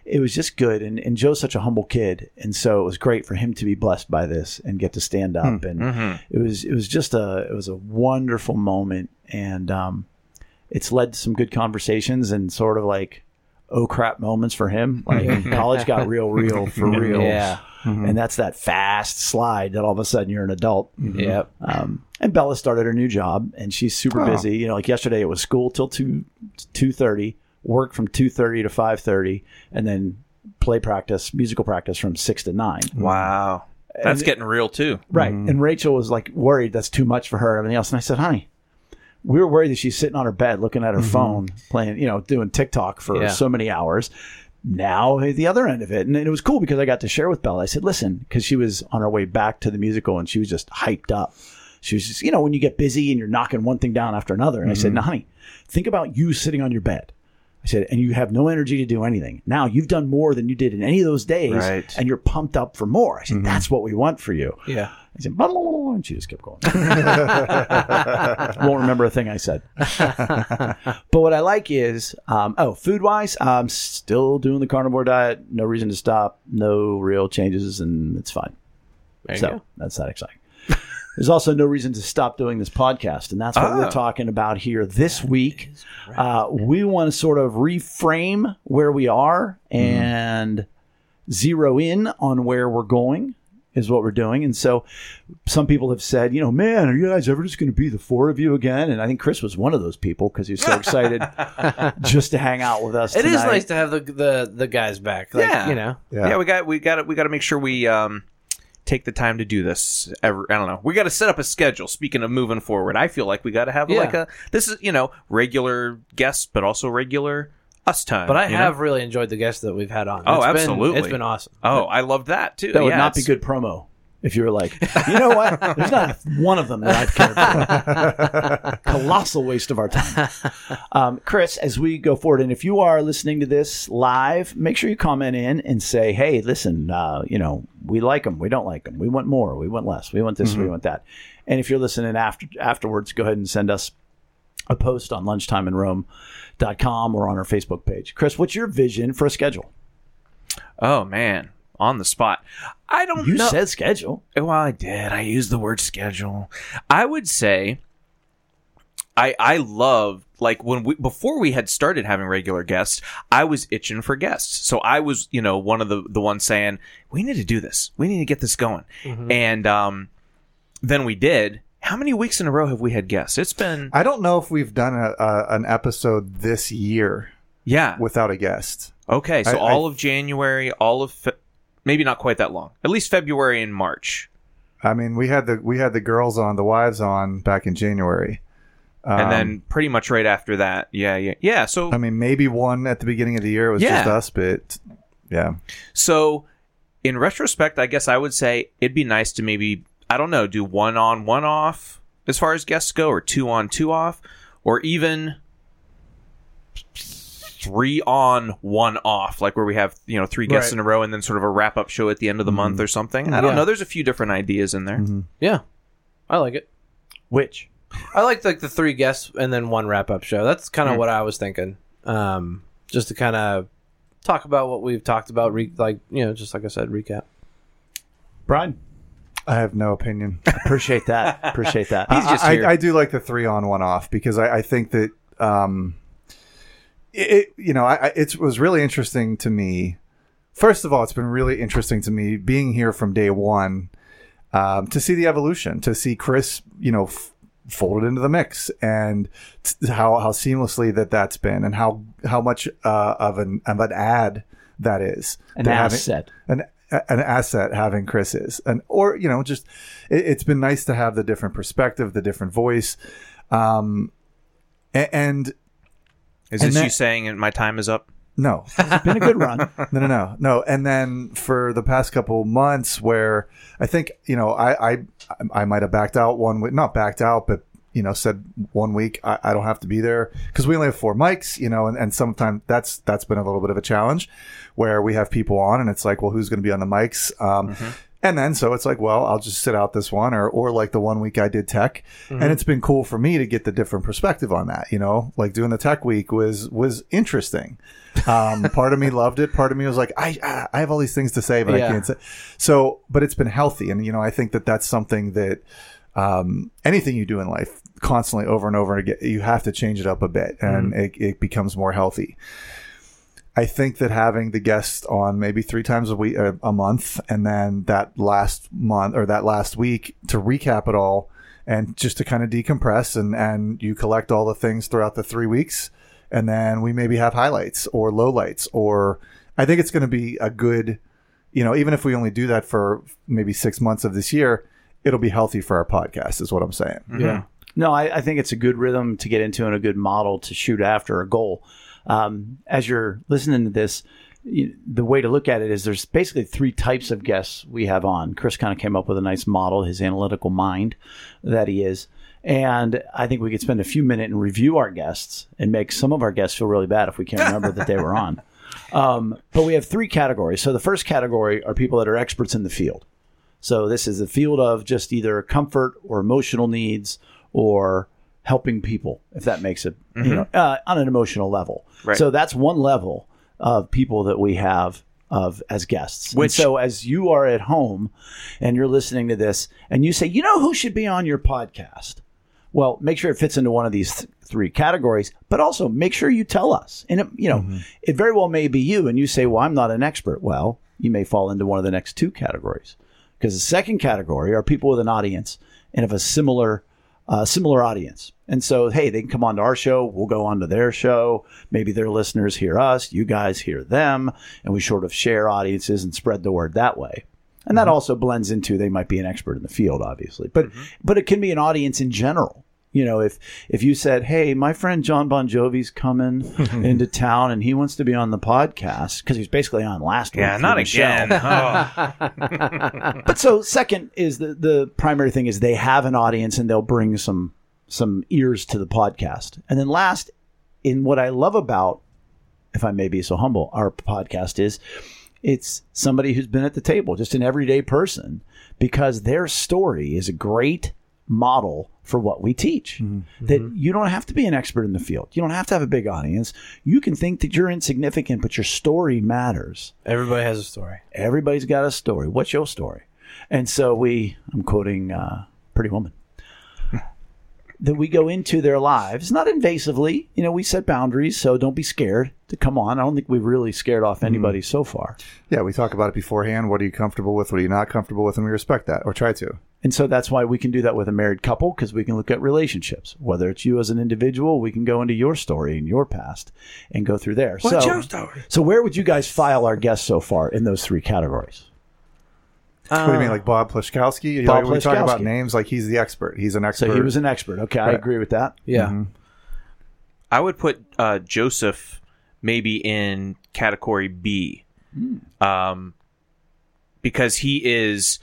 it was just good. And, and Joe's such a humble kid, and so it was great for him to be blessed by this and get to stand up. Hmm. And mm-hmm. it was it was just a it was a wonderful moment, and um, it's led to some good conversations and sort of like oh crap moments for him. Like mm-hmm. college got real, real [laughs] for real. Yeah. Mm-hmm. And that's that fast slide that all of a sudden you're an adult. Yep. Um, and Bella started her new job, and she's super busy. You know, like yesterday it was school till two two thirty, work from two thirty to five thirty, and then play practice, musical practice from six to nine. Mm. wow, that's getting real too. Right. Mm. And Rachel was like worried that's too much for her and everything else. And I said, honey, we were worried that she's sitting on her bed looking at her mm-hmm. phone, playing, you know, doing TikTok for Yeah. so many hours. Now at the other end of it. And it was cool because I got to share with Bella. I said, listen, because she was on her way back to the musical and she was just hyped up. She was just, you know, when you get busy and you're knocking one thing down after another. And I said, mm-hmm. now, honey, think about you sitting on your bed. I said, and you have no energy to do anything. Now you've done more than you did in any of those days, Right. and you're pumped up for more. I said, that's what we want for you. Yeah. I said, blah, blah, blah, and she just kept going. [laughs] Won't remember a thing I said. [laughs] but what I like is, um, oh, food wise, I'm still doing the carnivore diet. No reason to stop. No real changes, and it's fine. There you so go. that's that exciting. There's also no reason to stop doing this podcast, and that's what Ah. we're talking about here this week. Uh, we want to sort of reframe where we are and zero in on where we're going is what we're doing. And so some people have said, you know, man, are you guys ever just going to be the four of you again? And I think Chris was one of those people because he was so [laughs] excited just to hang out with us. It is tonight. nice to have the the, the guys back. Like, Yeah. you know. Yeah. Yeah, we got we got we got to make sure we um take the time to do this. Ever, I don't know. We got to set up a schedule. Speaking of moving forward, I feel like we got to have Yeah. like a this is you know regular guests, but also regular us time. But I you know? have really enjoyed the guests that we've had on. Oh, It's been- absolutely. it's been awesome. Oh, I love that too. That would Yeah, not be good promo if you were like, you know what? There's not one of them that I've cared for. [laughs] Colossal waste of our time. Um, Chris, as we go forward, and if you are listening to this live, make sure you comment in and say, hey, listen, uh, you know, we like them, we don't like them, we want more, we want less, we want this, we want that. And if you're listening after afterwards, go ahead and send us a post on lunchtimeinrome.com or on our Facebook page. Chris, what's your vision for a schedule? Oh man, on the spot. I don't You know. said schedule. Well, I did. I used the word schedule. I would say I I love like when we before we had started having regular guests, I was itching for guests. So I was, you know, one of the the ones saying, "We need to do this. We need to get this going." And um then we did. How many weeks in a row have we had guests? It's been I don't know if we've done a, a, an episode this year yeah. without a guest. Okay, so I- I- all of January, all of fe- maybe not quite that long. At least February and March. I mean, we had the we had the girls on, the wives on back in January. and Um, then pretty much right after that, yeah, yeah, yeah. So I mean, maybe one at the beginning of the year was Yeah. just us, but yeah, So, in retrospect, I guess I would say it'd be nice to maybe, I don't know, do one on, one off as far as guests go, or two on, two off, or even three on, one off, like where we have, you know, three guests Right. in a row and then sort of a wrap up show at the end of the month or something. I don't Yeah. know. There's a few different ideas in there. Yeah, I like it. Which? I like like the three guests and then one wrap up show. That's kind of what I was thinking. Um, just to kind of talk about what we've talked about, re- like you know, just like I said, recap. Brian? I have no opinion. [laughs] Appreciate that. Appreciate that. He's just I, here. I, I do like the three on one off because I, I think that um, it, you know I, I, it was really interesting to me. First of all, it's been really interesting to me being here from day one um, to see the evolution, to see Chris, you know, f- folded into the mix, and t- how how seamlessly that that's been, and how how much uh, of an of an ad that is. An to having- asset. an an asset having Chris is, and or you know, just it, it's been nice to have the different perspective, the different voice, um, a- and Is And this that- you saying my time is up? no, [laughs] It's been a good run. [laughs] no, no, no, no. And then for the past couple months, where I think you know, I I, I might have backed out one week, not backed out, but you know, said one week I, I don't have to be there because we only have four mics, you know, and, and sometimes that's that's been a little bit of a challenge where we have people on and it's like, well, who's going to be on the mics? Um, And then so it's like, well, I'll just sit out this one, or or like the one week I did tech, and it's been cool for me to get the different perspective on that. You know, like doing the tech week was was interesting. Um, [laughs] part of me loved it. Part of me was like, I I have all these things to say, but I can't say. So, but it's been healthy, and you know, I think that that's something that um, anything you do in life, constantly over and over again, you have to change it up a bit, and it, it becomes more healthy. I think that having the guest on maybe three times a week, uh, a month, and then that last month or that last week to recap it all, and just to kind of decompress, and and you collect all the things throughout the three weeks, and then we maybe have highlights or lowlights, or I think it's going to be a good, you know, even if we only do that for maybe six months of this year, it'll be healthy for our podcast, is what I'm saying. Yeah, No, I, I think it's a good rhythm to get into and a good model to shoot after a goal. Um, as you're listening to this, you, the way to look at it is there's basically three types of guests we have on. Chris kind of came up with a nice model, his analytical mind that he is. And I think we could spend a few minutes and review our guests and make some of our guests feel really bad if we can't remember that they were on. [laughs] Um, but we have three categories. So the first category are people that are experts in the field. So this is the field of just either comfort or emotional needs or helping people, if that makes it, you know, uh, on an emotional level. Right. So that's one level of people that we have of as guests. And so as you are at home and you're listening to this and you say, you know who should be on your podcast? Well, make sure it fits into one of these th- three categories, but also make sure you tell us. And it, you know, it very well may be you, and you say, "Well, I'm not an expert." Well, you may fall into one of the next two categories. Because the second category are people with an audience and of a similar uh, similar audience. And so, hey, they can come on to our show. We'll go on to their show. Maybe their listeners hear us. You guys hear them. And we sort of share audiences and spread the word that way. And that also blends into they might be an expert in the field, obviously. But but it can be an audience in general. You know, if if you said, "Hey, my friend John Bon Jovi's coming [laughs] into town and he wants to be on the podcast because he was basically on last week." Yeah, not the show." again. Oh. [laughs] [laughs] But so second is the the primary thing is they have an audience and they'll bring some some ears to the podcast. And then last in what I love about if I may be so humble, our podcast is it's somebody who's been at the table, just an everyday person because their story is a great model for what we teach. Mm-hmm. Mm-hmm. That you don't have to be an expert in the field. You don't have to have a big audience. You can think that you're insignificant, but your story matters Everybody has a story. everybody's got a story. What's your story? And so we, I'm quoting uh, Pretty Woman, [laughs] that we go into their lives, not invasively. You know, we set boundaries, so don't be scared to come on. I don't think we've really scared off mm-hmm. anybody so far. Yeah, we talk about it beforehand. What are you comfortable with? What are you not comfortable with? And we respect that or try to. And so that's why we can do that with a married couple because we can look at relationships. Whether it's you as an individual, we can go into your story and your past and go through there. What's so, your story? so where would you guys file our guests so far in those three categories? what do you mean, like Bob Plishkowski? You Bob like, we talk about names like he's the expert. He's an expert. So he was an expert. Okay, I Right. agree with that. Yeah. I would put uh, Joseph maybe in category B, um, because he is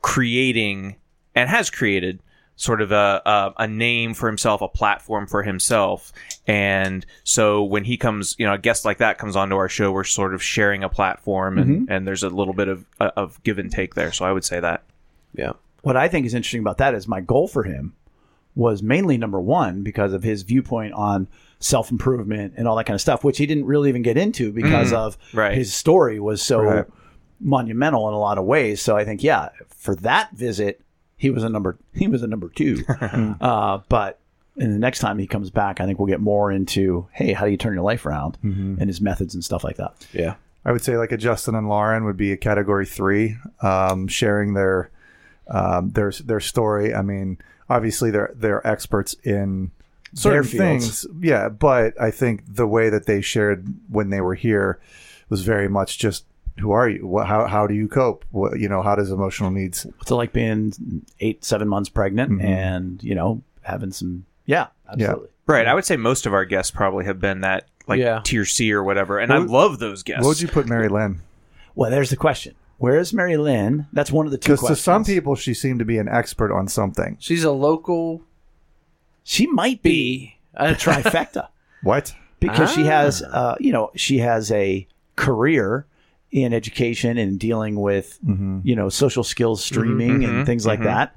creating and has created sort of a, a a name for himself, a platform for himself, and so when he comes, you know, a guest like that comes onto our show, we're sort of sharing a platform, and, mm-hmm. and there's a little bit of uh, of give and take there. So I would say that. Yeah. what I think is interesting about that is my goal for him was mainly number one because of his viewpoint on self improvement and all that kind of stuff, which he didn't really even get into because mm-hmm. of right. his story was so Right. monumental in a lot of ways. So I think, yeah, for that visit, he was a number [laughs] he was a number two. [laughs] uh, but and the next time he comes back, I think we'll get more into hey, how do you turn your life around and his methods and stuff like that. Yeah. I would say like a Justin and Lauren would be a category three, um, sharing their um, their their story. I mean, obviously they're they're experts in certain Their things, yeah. But I think the way that they shared when they were here was very much just who are you? What, how how do you cope? What, you know, how does emotional needs? What's it like being eight, seven months pregnant and you know having some yeah, absolutely. Right. I would say most of our guests probably have been that like Yeah. tier C or whatever, and I would- love those guests. What would you put Mary Lynn? Well, there's the question. Where is Mary Lynn? That's one of the two Because to some people, she seemed to be an expert on something. She's a local she might be a trifecta [laughs] What? because she has, Ah. uh, you know, she has a career in education and dealing with, Mm-hmm. you know, social skills streaming and things like that.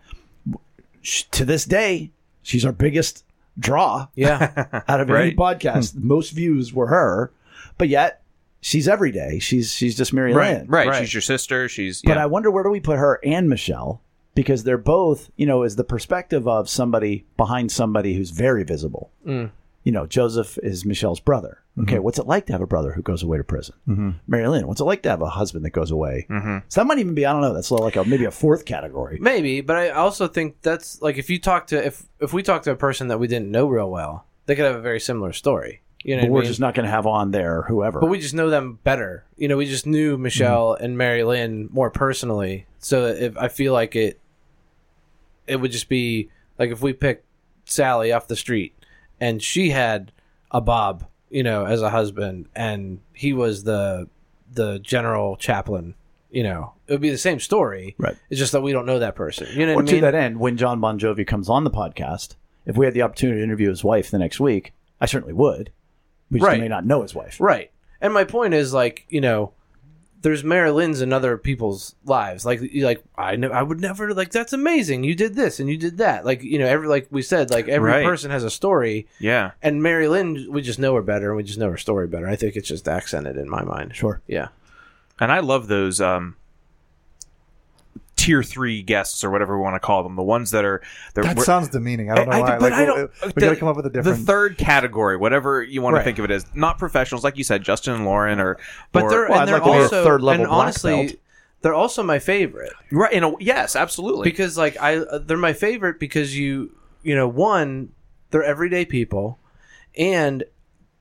To this day, she's our biggest draw Yeah. [laughs] out of any podcast. Most views were her, but yet she's every day. She's she's just Mary right, Lynn. right, Right. She's your sister. She's But. I wonder where do we put her and Michelle because they're both, you know, is the perspective of somebody behind somebody who's very visible. Mm. You know, Joseph is Michelle's brother. Okay, what's it like to have a brother who goes away to prison? Mm-hmm. Mary Lynn, what's it like to have a husband that goes away? Mm-hmm. So that might even be, I don't know, that's like a maybe a fourth category. Maybe, but I also think that's like if you talk to if if we talk to a person that we didn't know real well, they could have a very similar story. You know, But we're I mean? just not going to have on there whoever. but we just know them better. You know, we just knew Michelle and Mary Lynn more personally. So if I feel like it, it would just be like if we picked Sally off the street and she had a Bob, you know, as a husband, and he was the the general chaplain. You know, it would be the same story. Right. It's just that we don't know that person. You know I to mean? that end, when John Bon Jovi comes on the podcast, if we had the opportunity to interview his wife the next week, I certainly would. We just Right. may not know his wife. Right. And my point is like, you know, there's Mary Lynn's in other people's lives. Like like I know I would never like that's amazing. You did this and you did that. Like, you know, every like we said, like every Right. person has a story. yeah. And Mary Lynn, we just know her better and we just know her story better. I think it's just accented in my mind. Sure. Yeah. And I love those um, tier three guests or whatever we want to call them, the ones that are they're, That sounds demeaning. I don't know I- I- why. but like, I don't- we, the- got to come up with a different. the third category, whatever you want Right. to think of it as, not professionals, like you said, Justin and Lauren, or But or, they're Well, I'd and they're like to be a also third level and black honestly, belt. they're also my favorite right. In a, yes, absolutely. because like I uh, they're my favorite because you you know one they're everyday people, and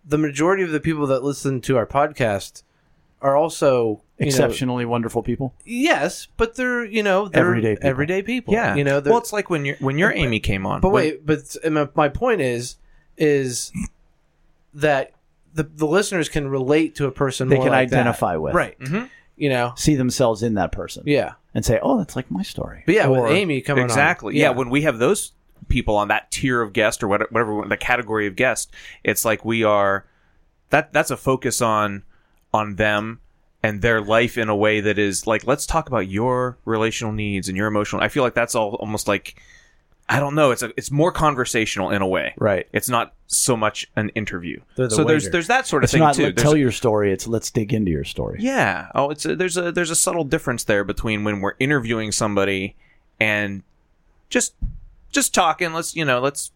the majority of the people that listen to our podcast are also you know, Exceptionally wonderful people. yes, but they're you know they're Everyday people. everyday people. yeah, you know. well, it's like when your when your Amy came on. But When- wait, but my, my point is, is that the the listeners can relate to a person. They more can like that. identify with. right? Mhm. You know, See themselves in that person. yeah. And say, oh, that's like my story. But yeah, Or- with Amy coming on, exactly. Yeah. when we have those people on that tier of guest or whatever, whatever the category of guest, it's like we are that that's a focus on on them and their life in a way that is like let's talk about your relational needs and your emotional. I feel like that's all almost like I don't know. It's a, it's more conversational in a way. Right. It's not so much an interview. The so there's waiter. there's that sort of It's thing not too. let, There's- tell your story. It's let's dig into your story. yeah. Oh, it's a, there's a there's a subtle difference there between when we're interviewing somebody and just just talking. Let's you know let's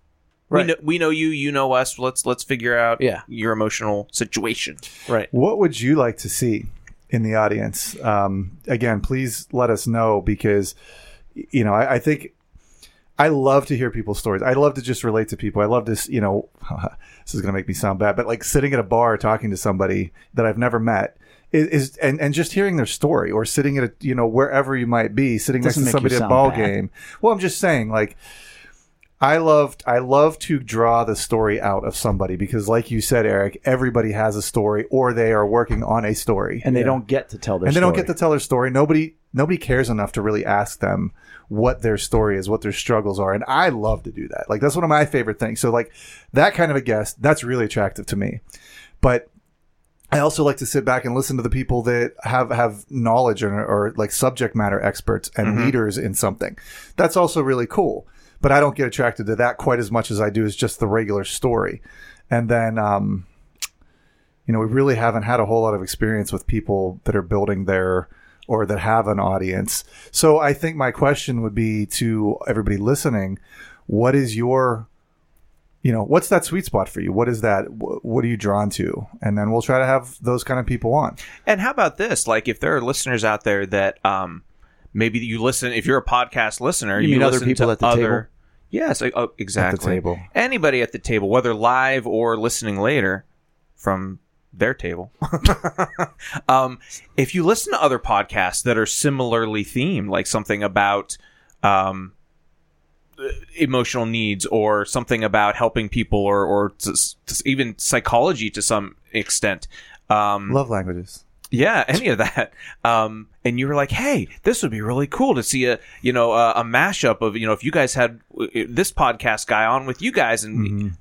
Right. we know we know you you know us. Let's let's figure out Yeah. your emotional situation. right. What would you like to see in the audience? Um, again, please let us know because, you know, I, I think I love to hear people's stories. I love to just relate to people. I love this, you know, [laughs] this is going to make me sound bad, but like sitting at a bar talking to somebody that I've never met. Is, is and, and just hearing their story or sitting at a you know wherever you might be sitting next to somebody at a ball bad. game well i'm just saying like I loved I love to draw the story out of somebody because like you said Eric everybody has a story or they are working on a story And they don't get to tell their story. and they story. don't get to tell their story nobody nobody cares enough to really ask them what their story is what their struggles are and I love to do that like that's one of my favorite things so like that kind of a guest that's really attractive to me but I also like to sit back and listen to the people that have have knowledge or, or like subject matter experts and mm-hmm. leaders in something. That's also really cool. But I don't get attracted to that quite as much as I do as just the regular story. And then, um, you know, we really haven't had a whole lot of experience with people that are building their or that have an audience. So I think my question would be to everybody listening: What is your you know, what's that sweet spot for you? What is that? What are you drawn to? And then we'll try to have those kind of people on. And how about this? Like, if there are listeners out there that um, maybe you listen, if you're a podcast listener, You you, mean other listen people to at the other, table? Yes, oh, exactly. table. Anybody at the table, whether live or listening later from their table. [laughs] um, if you listen to other podcasts that are similarly themed, like something about um, emotional needs or something about helping people or, or to, to even psychology to some extent. Um, Love languages. Yeah, any of that. Um, and you were like, "Hey, this would be really cool to see a you know a, a mashup of you know if you guys had uh, this podcast guy on with you guys and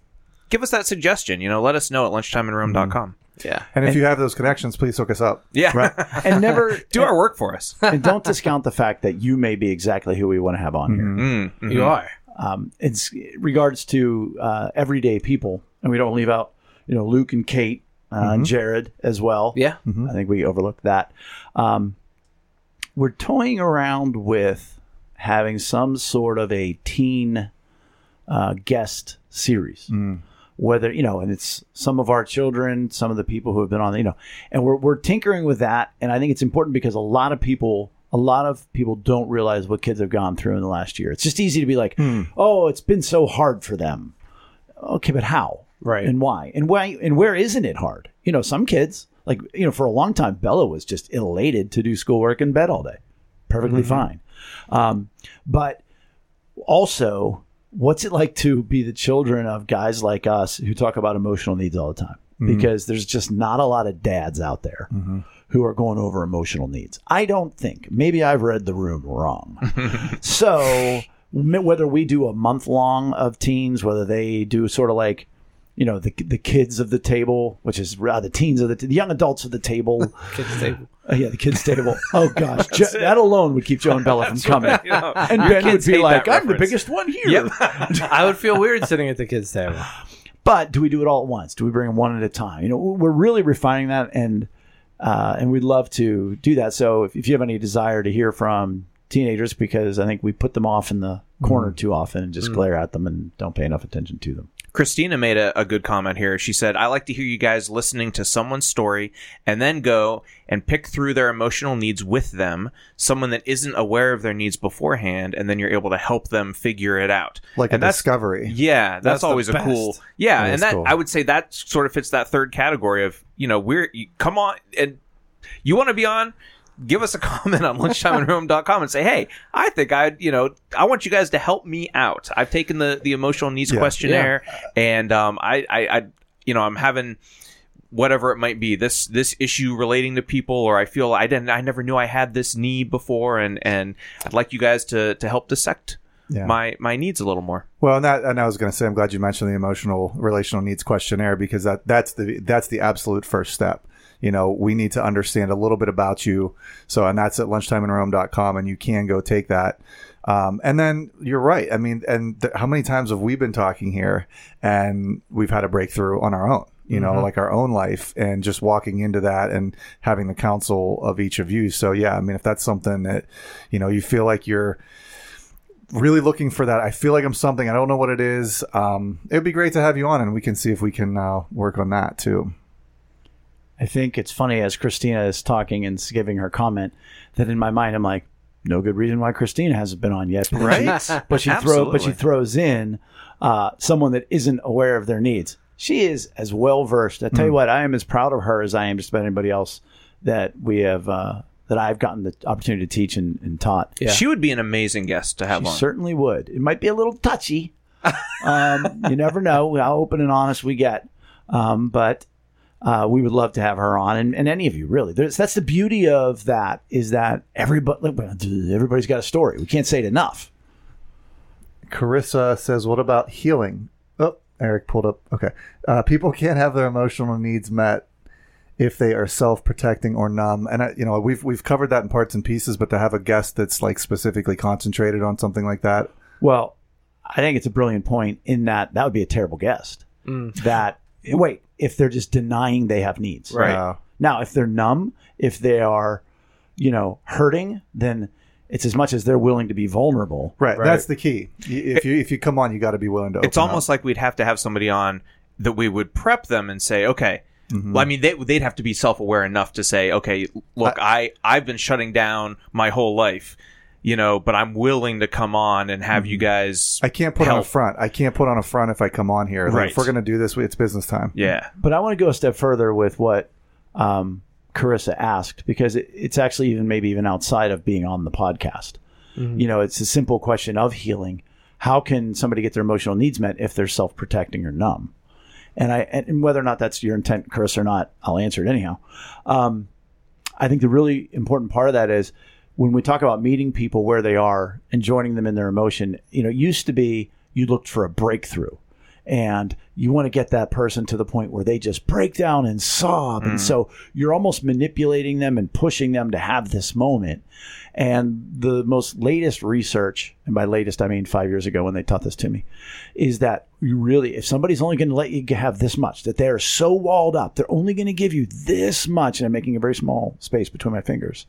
give us that suggestion. You know, let us know at lunchtimeinrome.com. Yeah. And if you have those connections, please hook us up. Yeah, [laughs] and never [laughs] do our work for us. [laughs] and don't discount the fact that you may be exactly who we want to have on here. Mm, mhm. You are. Um, it's regards to uh, everyday people, and we don't leave out you know Luke and Kate uh, and Jared as well. Yeah. I think we overlooked that. Um, we're toying around with having some sort of a teen uh, guest series. Whether you know, and it's some of our children, some of the people who have been on, you know, and we're we're tinkering with that, and I think it's important because a lot of people, a lot of people don't realize what kids have gone through in the last year. It's just easy to be like, oh, it's been so hard for them. Okay, but how? Right. And why? And why? And where isn't it hard? You know, some kids, like you know, for a long time, Bella was just elated to do schoolwork in bed all day, perfectly mm-hmm. fine. Um, but also, what's it like to be the children of guys like us who talk about emotional needs all the time? Mm-hmm. Because there's just not a lot of dads out there mm-hmm. who are going over emotional needs. I don't think. Maybe I've read the room wrong. [laughs] so whether we do a month long of teens, whether they do sort of like, you know, the the kids of the table, which is uh, the teens of the, t- the young adults of the table. [laughs] Kids table. Uh, yeah, the kids table. [laughs] Oh gosh, Jo- that alone would keep Joe and Bella from coming. You know, [laughs] And Ben would be like, "I'm the biggest one here." I would feel weird sitting at the kids' table. [sighs] But do we do it all at once? Do we bring them one at a time? You know, we're really refining that, and uh, and we'd love to do that. So if, if you have any desire to hear from teenagers because I think we put them off in the corner too often and just glare at them and don't pay enough attention to them. Christina made a, a good comment here. She said, I like to hear you guys listening to someone's story and then go and pick through their emotional needs with them, someone that isn't aware of their needs beforehand, and then you're able to help them figure it out. Like and a discovery. Yeah, that's, That's always a best. cool. Yeah, That is and that cool. I would say that sort of fits that third category of you know we're you, come on and you want to be on. Give us a [laughs] comment on lunchtimeinrome.com and say, "Hey, I think I, you know, I want you guys to help me out. I've taken the the emotional needs Yeah. questionnaire, and um, I, I, I, you know, I'm having whatever it might be this this issue relating to people or i feel i didn't i never knew i had this need before and and i'd like you guys to to help dissect Yeah. my my needs a little more Well, and that, and I was going to say, I'm glad you mentioned the emotional relational needs questionnaire because that that's the that's the absolute first step. You know, we need to understand a little bit about you. So, and that's at lunchtimeinrome.com, and you can go take that. Um, and then you're right. I mean, and th- how many times have we been talking here, and we've had a breakthrough on our own? You know, like our own life, and just walking into that and having the counsel of each of you. So, yeah, I mean, if that's something that you know you feel like you're really looking for that. I feel like I'm something. I don't know what it is. Um, it would be great to have you on, and we can see if we can uh, work on that too. I think it's funny as Christina is talking and giving her comment that in my mind I'm like, no good reason why Christina hasn't been on yet. But Right? she, [laughs] but she throw but she throws in uh, someone that isn't aware of their needs. She is as well versed. I tell you what, I am as proud of her as I am just about anybody else that we have uh, that I've gotten the opportunity to teach and, and taught. Yeah. she would be an amazing guest to have She on certainly would. It might be a little touchy. [laughs] um, you never know how open and honest we get. Um, but uh, we would love to have her on, and, and any of you really. There's, that's the beauty of that is that everybody everybody's got a story. We can't say it enough. Carissa says, "What about healing?" Oh, Eric pulled up. Okay, uh, people can't have their emotional needs met if they are self-protecting or numb. And I, you know, we've we've covered that in parts and pieces, but to have a guest that's like specifically concentrated on something like that, Well, I think it's a brilliant point in that that would be a terrible guest. That wait, if they're just denying they have needs, Right. uh, Now, if they're numb, if they are, you know, hurting, then it's as much as they're willing to be vulnerable. right, Right. That's the key. If you if you come on, you got to be willing to. it's almost up. like we'd have to have somebody on that we would prep them and say, okay. Mm-hmm. Well, I mean, they, they'd have to be self-aware enough to say, okay, look, I, I've been shutting down my whole life, you know, but I'm willing to come on and have you guys. Mm-hmm. I can't put on a front. I can't put on a front if I come on here. Like, Right. If we're gonna do this, it's business time. Yeah. But I want to go a step further with what um, Carissa asked because it, it's actually even maybe even outside of being on the podcast. You know, it's a simple question of healing. How can somebody get their emotional needs met if they're self protecting or numb? And I and whether or not that's your intent, Carissa, or not, I'll answer it anyhow. Um, I think the really important part of that is when we talk about meeting people where they are and joining them in their emotion. You know, it used to be you looked for a breakthrough. And you want to get that person to the point where they just break down and sob. And mm. so you're almost manipulating them and pushing them to have this moment. And the most latest research and by latest i mean five years ago when they taught this to me is that you really if somebody's only going to let you have this much that they're so walled up they're only going to give you this much and i'm making a very small space between my fingers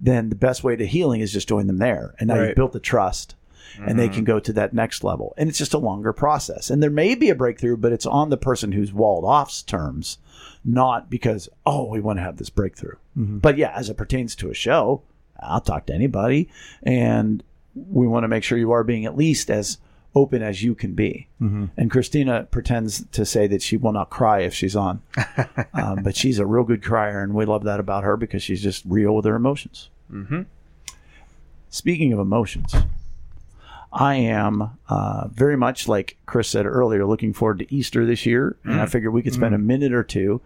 then the best way to healing is just join them there and now you've built the trust and they can mm-hmm. go to that next level. And it's just a longer process. And there may be a breakthrough, but it's on the person who's walled off's terms, not because, oh, we want to have this breakthrough. Mm-hmm. But yeah, as it pertains to a show, I'll talk to anybody. And we want to make sure you are being at least as open as you can be. And Christina pretends to say that she will not cry if she's on. [laughs] um, but she's a real good crier, and we love that about her because she's just real with her emotions. Mm-hmm. Speaking of emotions, I am uh, very much like Chris said earlier, looking forward to Easter this year, and I figured we could spend a minute or 2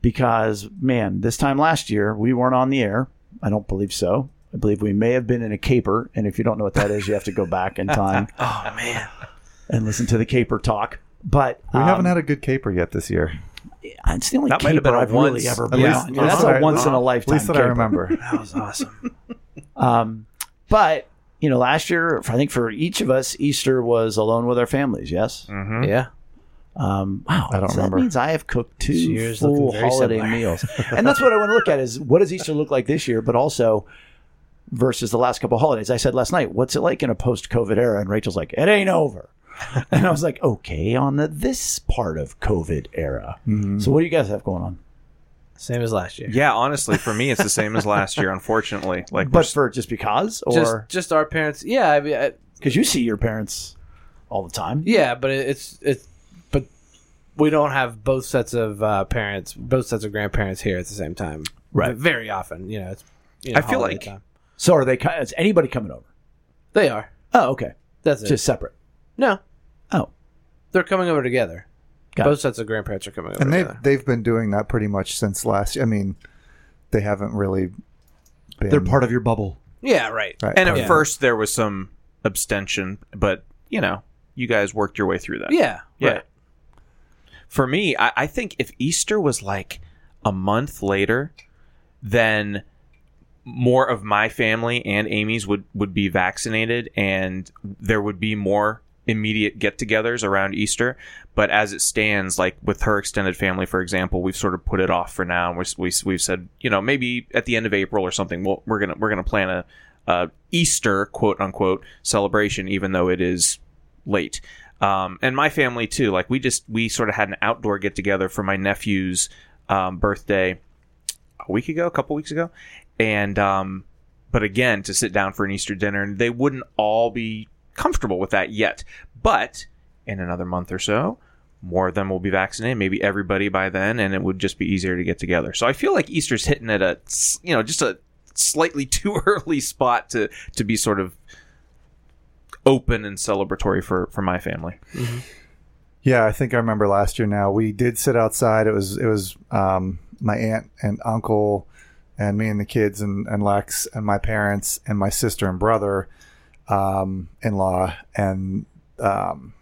because, man, this time last year we weren't on the air. I don't believe so. I believe we may have been in a caper, and if you don't know what that is, you have to go back in [laughs] time Oh man. and listen to the caper talk. But We um, haven't had a good caper yet this year. It's the only That might have caper been a I've once- really ever at been. least- on. Yeah, that's at a once in a lifetime. At least that I remember. That was awesome. [laughs] Um, but you know, last year, I think for each of us, Easter was alone with our families. Yes. Mm-hmm. Yeah. Um, wow, I don't so remember. That means I have cooked two year's looking full holiday similar. meals, [laughs] and that's what I want to look at: is what does Easter look like this year? But also, versus the last couple of holidays. I said last night, "What's it like in a post-COVID era?" And Rachel's like, "It ain't over." [laughs] and I was like, "Okay, on the this part of COVID era." So what do you guys have going on? Same as last year. Yeah, honestly, for me, it's the same as last year. Unfortunately, [laughs] like, But for just because, or just our parents. Yeah, I mean, I, because you see your parents all the time. yeah, but it's it's but we don't have both sets of uh, parents, both sets of grandparents here at the same time. Right. Very often, you know. It's you know, I feel like- time. So are they? Is anybody coming over? they are. Oh, okay, That's it. just separate. no, Oh, they're coming over together. Got both sets of grandparents are coming over and they've together. they've been doing that pretty much since last. I mean, they haven't really. Been, they're part of your bubble. Yeah, right. Right. and at Yeah. first there was some abstention, but you know, you guys worked your way through that. Yeah, Yeah. right. For me, I, I think if Easter was like a month later, then more of my family and Amy's would, would be vaccinated and there would be more immediate get togethers around Easter. But as it stands, like with her extended family, for example, we've sort of put it off for now. We, we, we've said, you know, maybe at the end of April or something, we'll, we're to, we're to plan a, a Easter quote unquote celebration, even though it is late. Um, and my family too. Like we just we sort of had an outdoor get together for my nephew's um, birthday a week ago, a couple weeks ago, and um, but again to sit down for an Easter dinner, and they wouldn't all be comfortable with that yet. But in another month or so, more of them will be vaccinated. Maybe everybody by then, and it would just be easier to get together. So I feel like Easter's hitting at a you know just a slightly [laughs] too early spot to to be sort of open and celebratory for for my family. Yeah, I think I remember last year. Now we did sit outside. It was it was um, my aunt and uncle, and me and the kids and, and Lex and my parents and my sister and brother um, in law and um,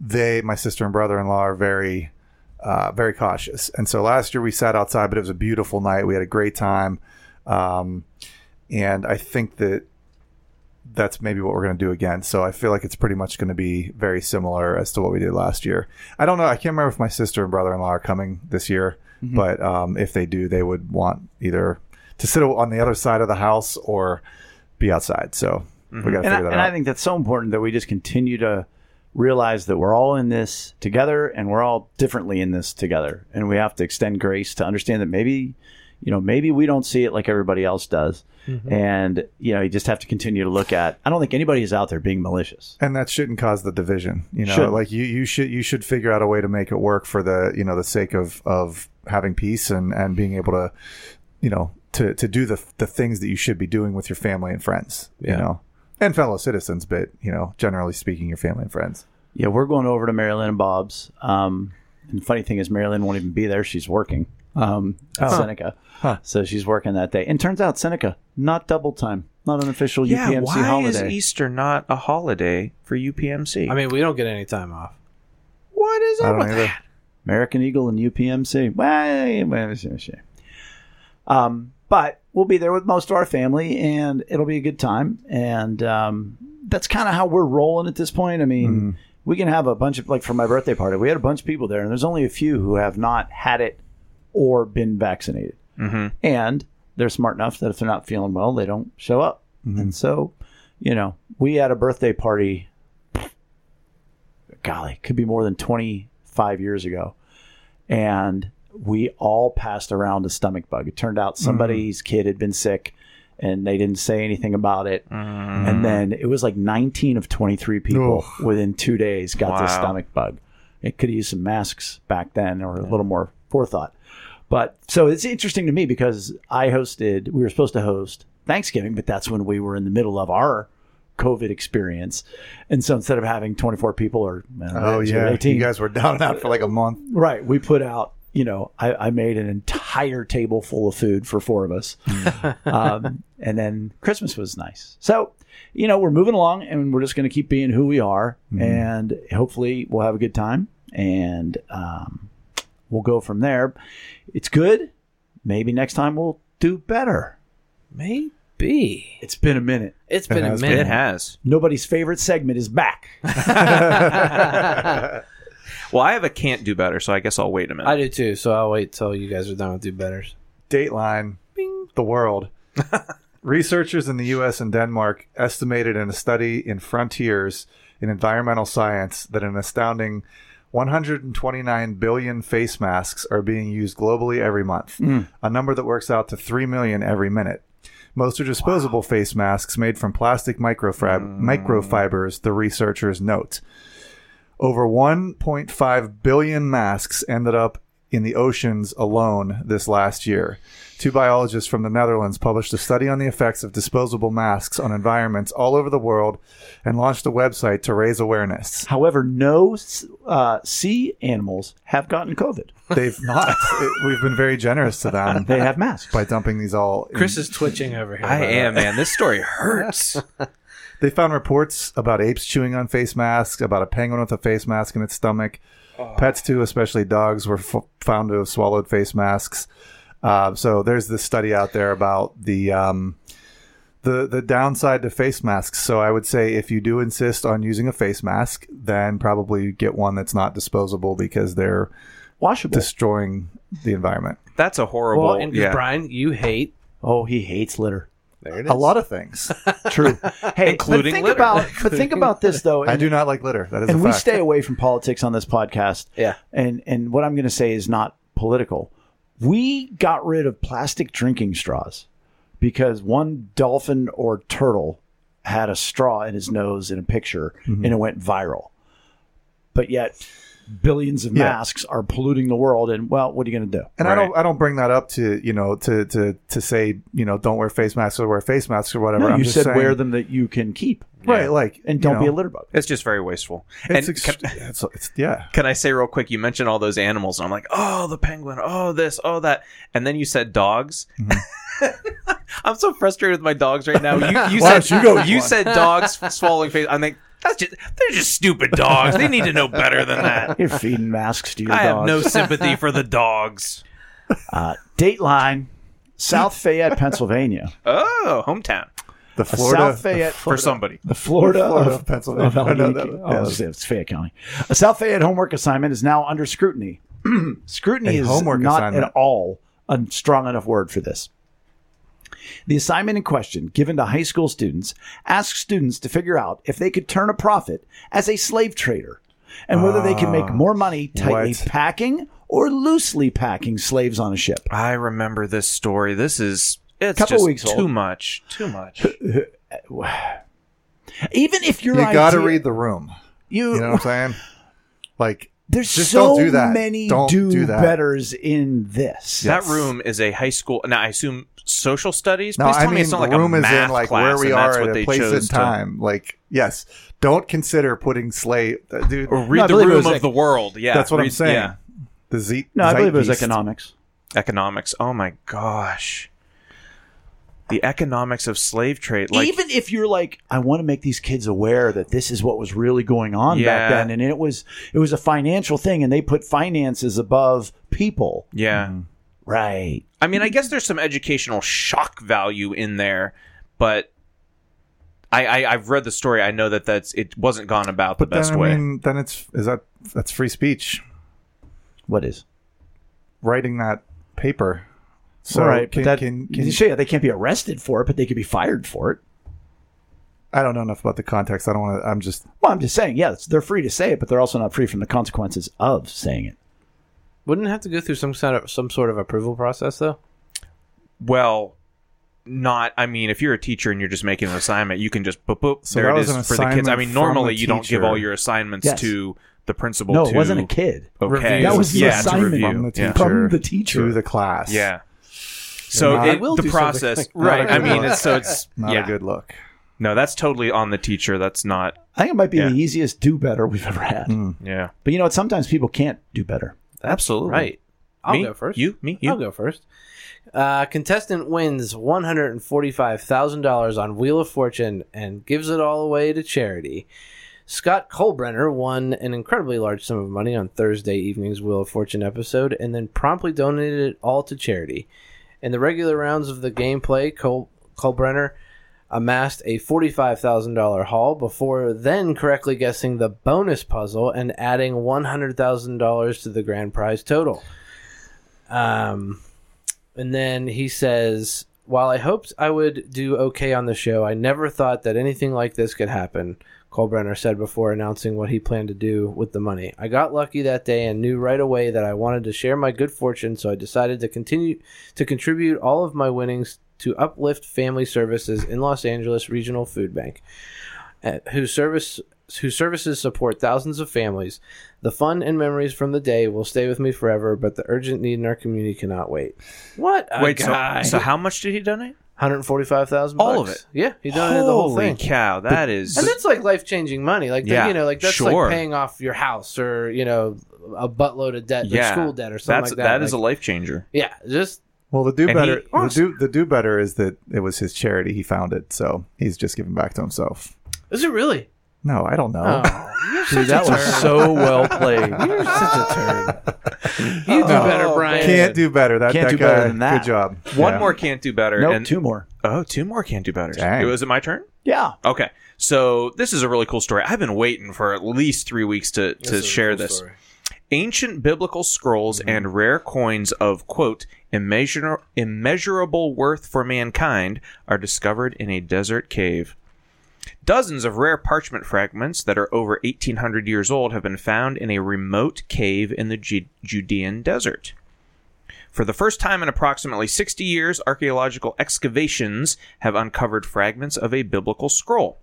they my sister and brother in law are very uh, very cautious. And so last year we sat outside, but it was a beautiful night. We had a great time, um, and I think that that's maybe what we're going to do again. So I feel like it's pretty much going to be very similar as to what we did last year. I don't know. I can't remember if my sister and brother in law are coming this year, Mm-hmm. but um, if they do, they would want either to sit on the other side of the house or be outside. So we mm-hmm. got to And, figure I, that and out. I think that's so important that we just continue to realize that we're all in this together and we're all differently in this together. And we have to extend grace to understand that maybe, you know, maybe we don't see it like everybody else does. Mm-hmm. And, you know, you just have to continue to look at, I don't think anybody is out there being malicious. and that shouldn't cause the division you know Shouldn't. like you, you should you should figure out a way to make it work for the you know the sake of of having peace and and being able to you know to to do the the things that you should be doing with your family and friends you know and fellow citizens but you know generally speaking your family and friends Yeah, we're going over to Mary Lynn and Bob's. Um, and the funny thing is, Mary Lynn won't even be there. She's working um, at Seneca. Huh. So she's working that day. And turns out Seneca, not double time, not an official Yeah, UPMC why holiday. Why is Easter not a holiday for UPMC? I mean, we don't get any time off. what is i up with either that? American Eagle and UPMC. Well, well, shame, shame. Um, but we'll be there with most of our family, and it'll be a good time. And um, that's kind of how we're rolling at this point. I mean, we can have a bunch of like for my birthday party, we had a bunch of people there, and there's only a few who have not had it or been vaccinated, Mhm. and they're smart enough that if they're not feeling well, they don't show up. And so, you know, we had a birthday party. Golly, could be more than 25 years ago and we all passed around a stomach bug. It turned out somebody's mm. kid had been sick and they didn't say anything about it. Mm. And then it was like 19 of 23 people within two days got the Wow. stomach bug. It could have used some masks back then or a little more forethought. But so it's interesting to me because I hosted, we were supposed to host Thanksgiving, but that's when we were in the middle of our COVID experience. And so instead of having 24 people or uh, oh yeah 18, you guys were down and out for like a month Right. We put out, you know, I, I made an entire table full of food for four of us. [laughs] um, and then Christmas was nice. So, you know, we're moving along and we're just going to keep being who we are. And hopefully we'll have a good time and um, we'll go from there. It's good. Maybe next time we'll do better. Maybe It's been a minute. it's been a has minute. It has. Nobody's favorite segment is back. [laughs] [laughs] Well, I have a can't do better, so I guess I'll wait a minute. I do too. So I'll wait till you guys are done with do betters. dateline the world [laughs] Researchers in the U.S. and Denmark estimated in a study in Frontiers in Environmental Science that an astounding 129 billion face masks are being used globally every month, hmm. a number that works out to 3 million every minute. Most are disposable face masks made from plastic microfib- hmm. microfibers, the researchers note. Over 1.5 billion masks ended up in the oceans alone this last year. Two biologists from the Netherlands published a study on the effects of disposable masks on environments all over the world and launched a website to raise awareness. However, no uh, sea animals have gotten COVID. They've not. It- we've been very generous to them They have masks. by dumping these all. in- Chris is twitching over here. I am, way. man. This story hurts. [laughs] They found reports about apes chewing on face masks, about a penguin with a face mask in its stomach. Pets, too, especially dogs, were f- found to have swallowed face masks. Uh, so there's this study out there about the um, the the downside to face masks. So I would say if you do insist on using a face mask, then probably get one that's not disposable because they're Washable. destroying the environment. That's a horrible. Well, and yeah. Brian, you hate. oh, he hates litter. There it is. A lot of things. [laughs] True. Hey, Including but think litter. about but think [laughs] about this though. I do not like litter. That is and a we fact. stay away from politics on this podcast. Yeah. And and what I'm going to say is not political. We got rid of plastic drinking straws because one dolphin or turtle had a straw in his nose in a picture Mm-hmm. and it went viral. But yet billions of Yeah. masks are polluting the world and well, what are you going to do? And I don't I don't bring that up to you know to to to say you know don't wear face masks or wear face masks or whatever. No, I'm you just said saying, wear them that you can keep right, like and don't be a know, litter bug. It's just very wasteful. It's, and ex- can, it's, it's yeah. can I say real quick? You mentioned all those animals, and I'm like, oh, the penguin, oh, this, oh, that, and then you said dogs. Mm-hmm. [laughs] I'm so frustrated with my dogs right now. You, you [laughs] said you go you said dogs swallowing face. I'm like, that's just they're just stupid dogs. They need to know better than that. [laughs] You're feeding masks to your dogs. I have no sympathy for the dogs. [laughs] uh, Dateline, South Fayette, Pennsylvania. Oh, hometown The Florida South Fayette, for somebody. The Florida, Florida of, of Pennsylvania. of Allegheny- I know that- oh, yes. it's Fayette County. A South Fayette homework assignment is now under scrutiny. [clears throat] scrutiny A is homework not assignment. at all a strong enough word for this. The assignment in question, given to high school students, asks students to figure out if they could turn a profit as a slave trader and whether they can make more money ah, tightly what? packing or loosely packing slaves on a ship. I remember this story. This is it's Couple just weeks too old. much. Too much. [laughs] Even if your You got to idea- read the room. you, You know what I'm saying? [laughs] Like There's Just so don't do that. many Don't do, do that. betters in this. That room is a high school. Now I assume social studies. no, Please I tell mean me it's not the like room a is math in like class where we are at a place chose in to- time. Like yes, don't consider putting slave, uh, dude. Or read No, the room of like- the world. Yeah, That's what I'm saying. Yeah. The Z. No, I believe it was economics. Economics. Oh my gosh. The economics of slave trade. Like Even if you're like, I want to make these kids aware that this is what was really going on Yeah. back then, and it was it was a financial thing, and they put finances above people. yeah. Mm-hmm. Right. I mean, I guess there's some educational shock value in there, but I, I I've read the story. I know that that's it wasn't gone about the But then best I way. mean, then it's is that that's free speech. What is? Writing that paper. So All right, can, but that, can, you can say they can't be arrested for it, but they could be fired for it. I don't know enough about the context. I don't want to. I'm just Well, I'm just saying, yes, they're free to say it, but they're also not free from the consequences of saying it. Wouldn't it have to go through some sort of some sort of approval process though? well, not. I mean, if you're a teacher and you're just making an assignment, you can just boop boop. So there that it was for the kids. I mean, normally you don't give all your assignments Yes. to the principal. No, to, it wasn't a kid. Okay, That was the yeah, assignment from the teacher, Yeah. From the teacher. to the class. Yeah. So Not- it, I will the do process, [laughs] like- right? I mean, it's so it's [laughs] not yeah. a good look. No, that's totally on the teacher. That's not. I think it might be Yeah. the easiest do better we've ever had. Yeah, But you know what? Sometimes people can't do better. absolutely. Right. I'll me, go first. You, me, you. I'll go first. Uh, contestant wins one hundred and forty-five thousand dollars on Wheel of Fortune and gives it all away to charity. Scott Colbrenner won an incredibly large sum of money on Thursday evening's Wheel of Fortune episode, and then promptly donated it all to charity. In the regular rounds of the gameplay, Col- Colbrenner amassed a forty-five thousand dollar haul before then correctly guessing the bonus puzzle and adding one hundred thousand dollars to the grand prize total. Um, and then he says, while I hoped I would do okay on the show, I never thought that anything like this could happen. Colbrenner said before announcing what he planned to do with the money. I got lucky that day and knew right away that I wanted to share my good fortune, so I decided to continue to contribute all of my winnings to Uplift Family Services in Los Angeles Regional Food Bank, uh, whose service whose services support thousands of families. The fun and memories from the day will stay with me forever, but the urgent need in our community cannot wait. What Wait, so, so how much did he donate? Hundred forty-five thousand. All of it? Yeah, he donated the whole Holy thing. cow, that is. And that's like life changing money. Like, Yeah, you know, like that's sure. like paying off your house or, you know, a buttload of debt, yeah, school debt or something that's, like that. That is Like, a life changer. yeah, just Well, the do And better, he- the do the do better is that it was his charity. He founded, so he's just giving back to himself. is it really? No, I don't know. Oh, Dude, [laughs] that was so well played. [laughs] You're such a turd. You do oh, better, Brian. Can't do better. That, Can't that do guy, better than that. Good job. One Yeah. more can't do better. Nope, and, two more. Oh, two more can't do better. Dang. Was it my turn? Yeah. Okay. So this is a really cool story. I've been waiting for at least three weeks to, to share this. Ancient biblical scrolls mm-hmm. and rare coins of, quote, immeasur- immeasurable worth for mankind are discovered in a desert cave. Dozens of rare parchment fragments that are over 1800 years old have been found in a remote cave in the Ju- Judean desert. For the first time in approximately 60 years, archaeological excavations have uncovered fragments of a biblical scroll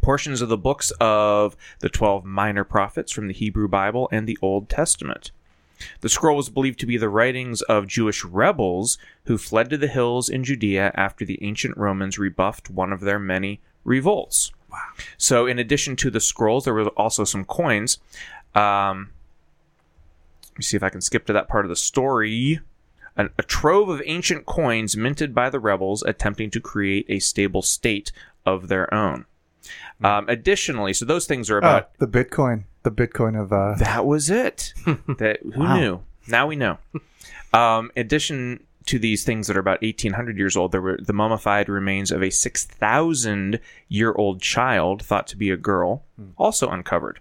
portions of the books of the 12 minor prophets from the Hebrew Bible and the Old Testament. The scroll was believed to be the writings of Jewish rebels who fled to the hills in Judea after the ancient Romans rebuffed one of their many revolts. Wow. So, in addition to the scrolls, there were also some coins. Um, let me see if I can skip to that part of the story. An, a trove of ancient coins minted by the rebels attempting to create a stable state of their own. Um, additionally, so those things are Oh, about. the Bitcoin. The Bitcoin of uh, that was it. [laughs] that who Wow. knew? Now we know. [laughs] Um, addition to these things that are about 1800 years old, there were the mummified remains of a 6,000 year old child thought to be a girl, hmm. also uncovered,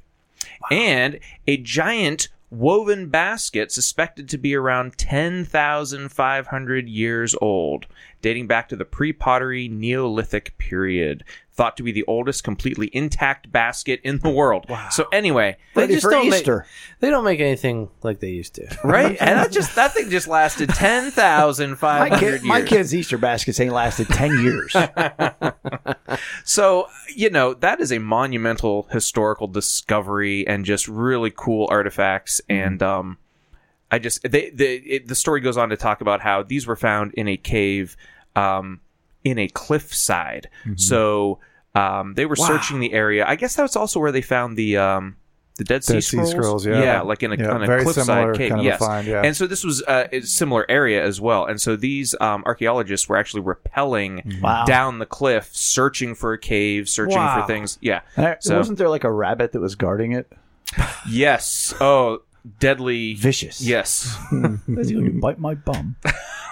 and a giant woven basket suspected to be around 10,500 years old, dating back to the pre pottery Neolithic period. Thought to be the oldest completely intact basket in the world. So, anyway, They just for don't Easter. Make, they don't make anything like they used to. right? [laughs] and that just that thing just lasted ten thousand five My, kid, years. my kids' Easter baskets ain't lasted 10 years. [laughs] So you know that is a monumental historical discovery and just really cool artifacts. And um, I just they, the it, the story goes on to talk about how these were found in a cave, um, in a cliffside. So um, they were searching the area. I guess that's also where they found the um. The Dead Sea, Dead Sea Scrolls? Scrolls, yeah. yeah, like in a, Yeah, on a very cliffside cave. kind of a yes, find, yeah. and so this was uh, a similar area as well. And so these um, archaeologists were actually rappelling Wow. down the cliff, searching for a cave, searching Wow. for things. Yeah. I- So- wasn't there like a rabbit that was guarding it? [laughs] Yes. Oh, deadly. Vicious. Yes. Is he going to bite my bum? [laughs]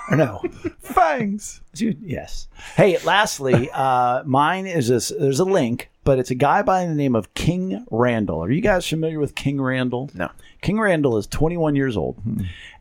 or no? fangs. Is he- Yes. Hey, lastly, [laughs] uh, mine is this. There's a link, but it's a guy by the name of King Randall. Are you guys familiar with King Randall? No. King Randall is 21 years old.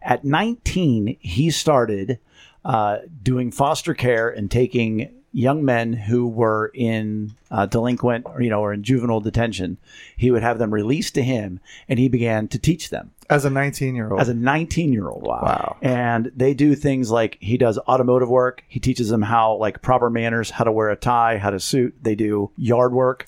At 19, he started uh, doing foster care and taking young men who were in uh, delinquent or you know or in juvenile detention. He would have them released to him, and he began to teach them As a 19 year old. as a 19 year old. Wow. And they do things like he does automotive work. He teaches them how, like, proper manners, how to wear a tie, how to suit. They do yard work.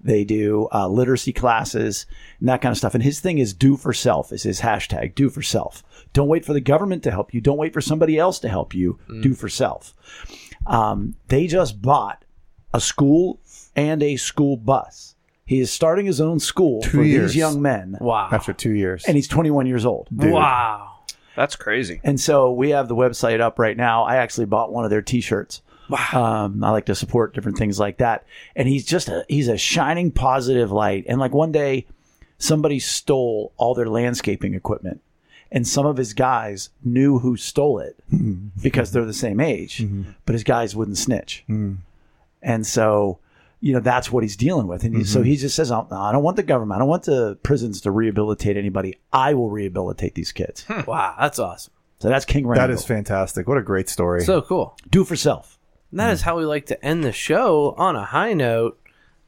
They do uh, literacy classes and that kind of stuff. And his thing is do for self, is his hashtag, do for self. Don't wait for the government to help you. Don't wait for somebody else to help you. Do for self. Um, they just bought a school and a school bus. He is starting his own school for years. these young men. Wow. after two years. And he's 21 years old. Wow. That's crazy. And so we have the website up right now. I actually bought one of their T-shirts. Wow. Um, I like to support different things like that. And he's just a he's a shining positive light. And like one day, somebody stole all their landscaping equipment, and some of his guys knew who stole it hmm. because they're the same age, hmm. but his guys wouldn't snitch. Hmm. And so. You know that's what he's dealing with, and he, so mm-hmm. he just says, "I I don't want the government. I don't want the prisons to rehabilitate anybody. I will rehabilitate these kids." Hmm. Wow. That's awesome. So that's King Randall. That is fantastic. What a great story. So cool. Do for self. And that is how we like to end the show on a high note.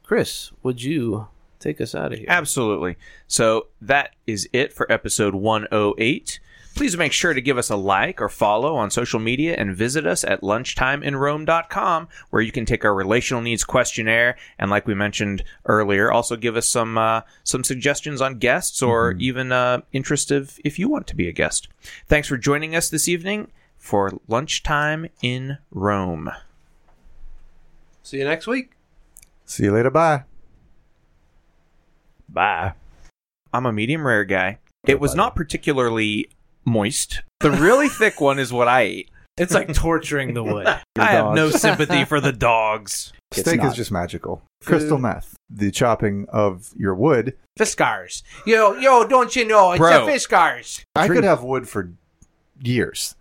Chris, would you take us out of here? Absolutely. So that is it for episode 108. Please make sure to give us a like or follow on social media and visit us at lunchtimeinrome.com where you can take our relational needs questionnaire and like we mentioned earlier also give us some uh, some suggestions on guests or even uh, interest of if you want to be a guest. Thanks for joining us this evening for Lunchtime in Rome. See you next week. See you later. Bye. Bye. I'm a medium rare guy. It was not particularly moist. The really thick one is what I ate. It's like torturing the wood. [laughs] I have no sympathy for the dogs. [laughs] It's Steak is just magical. Crystal meth. The chopping of your wood. Fiskars. Yo, yo, don't you know? It's Bro. a Fiskars. I could have wood for years.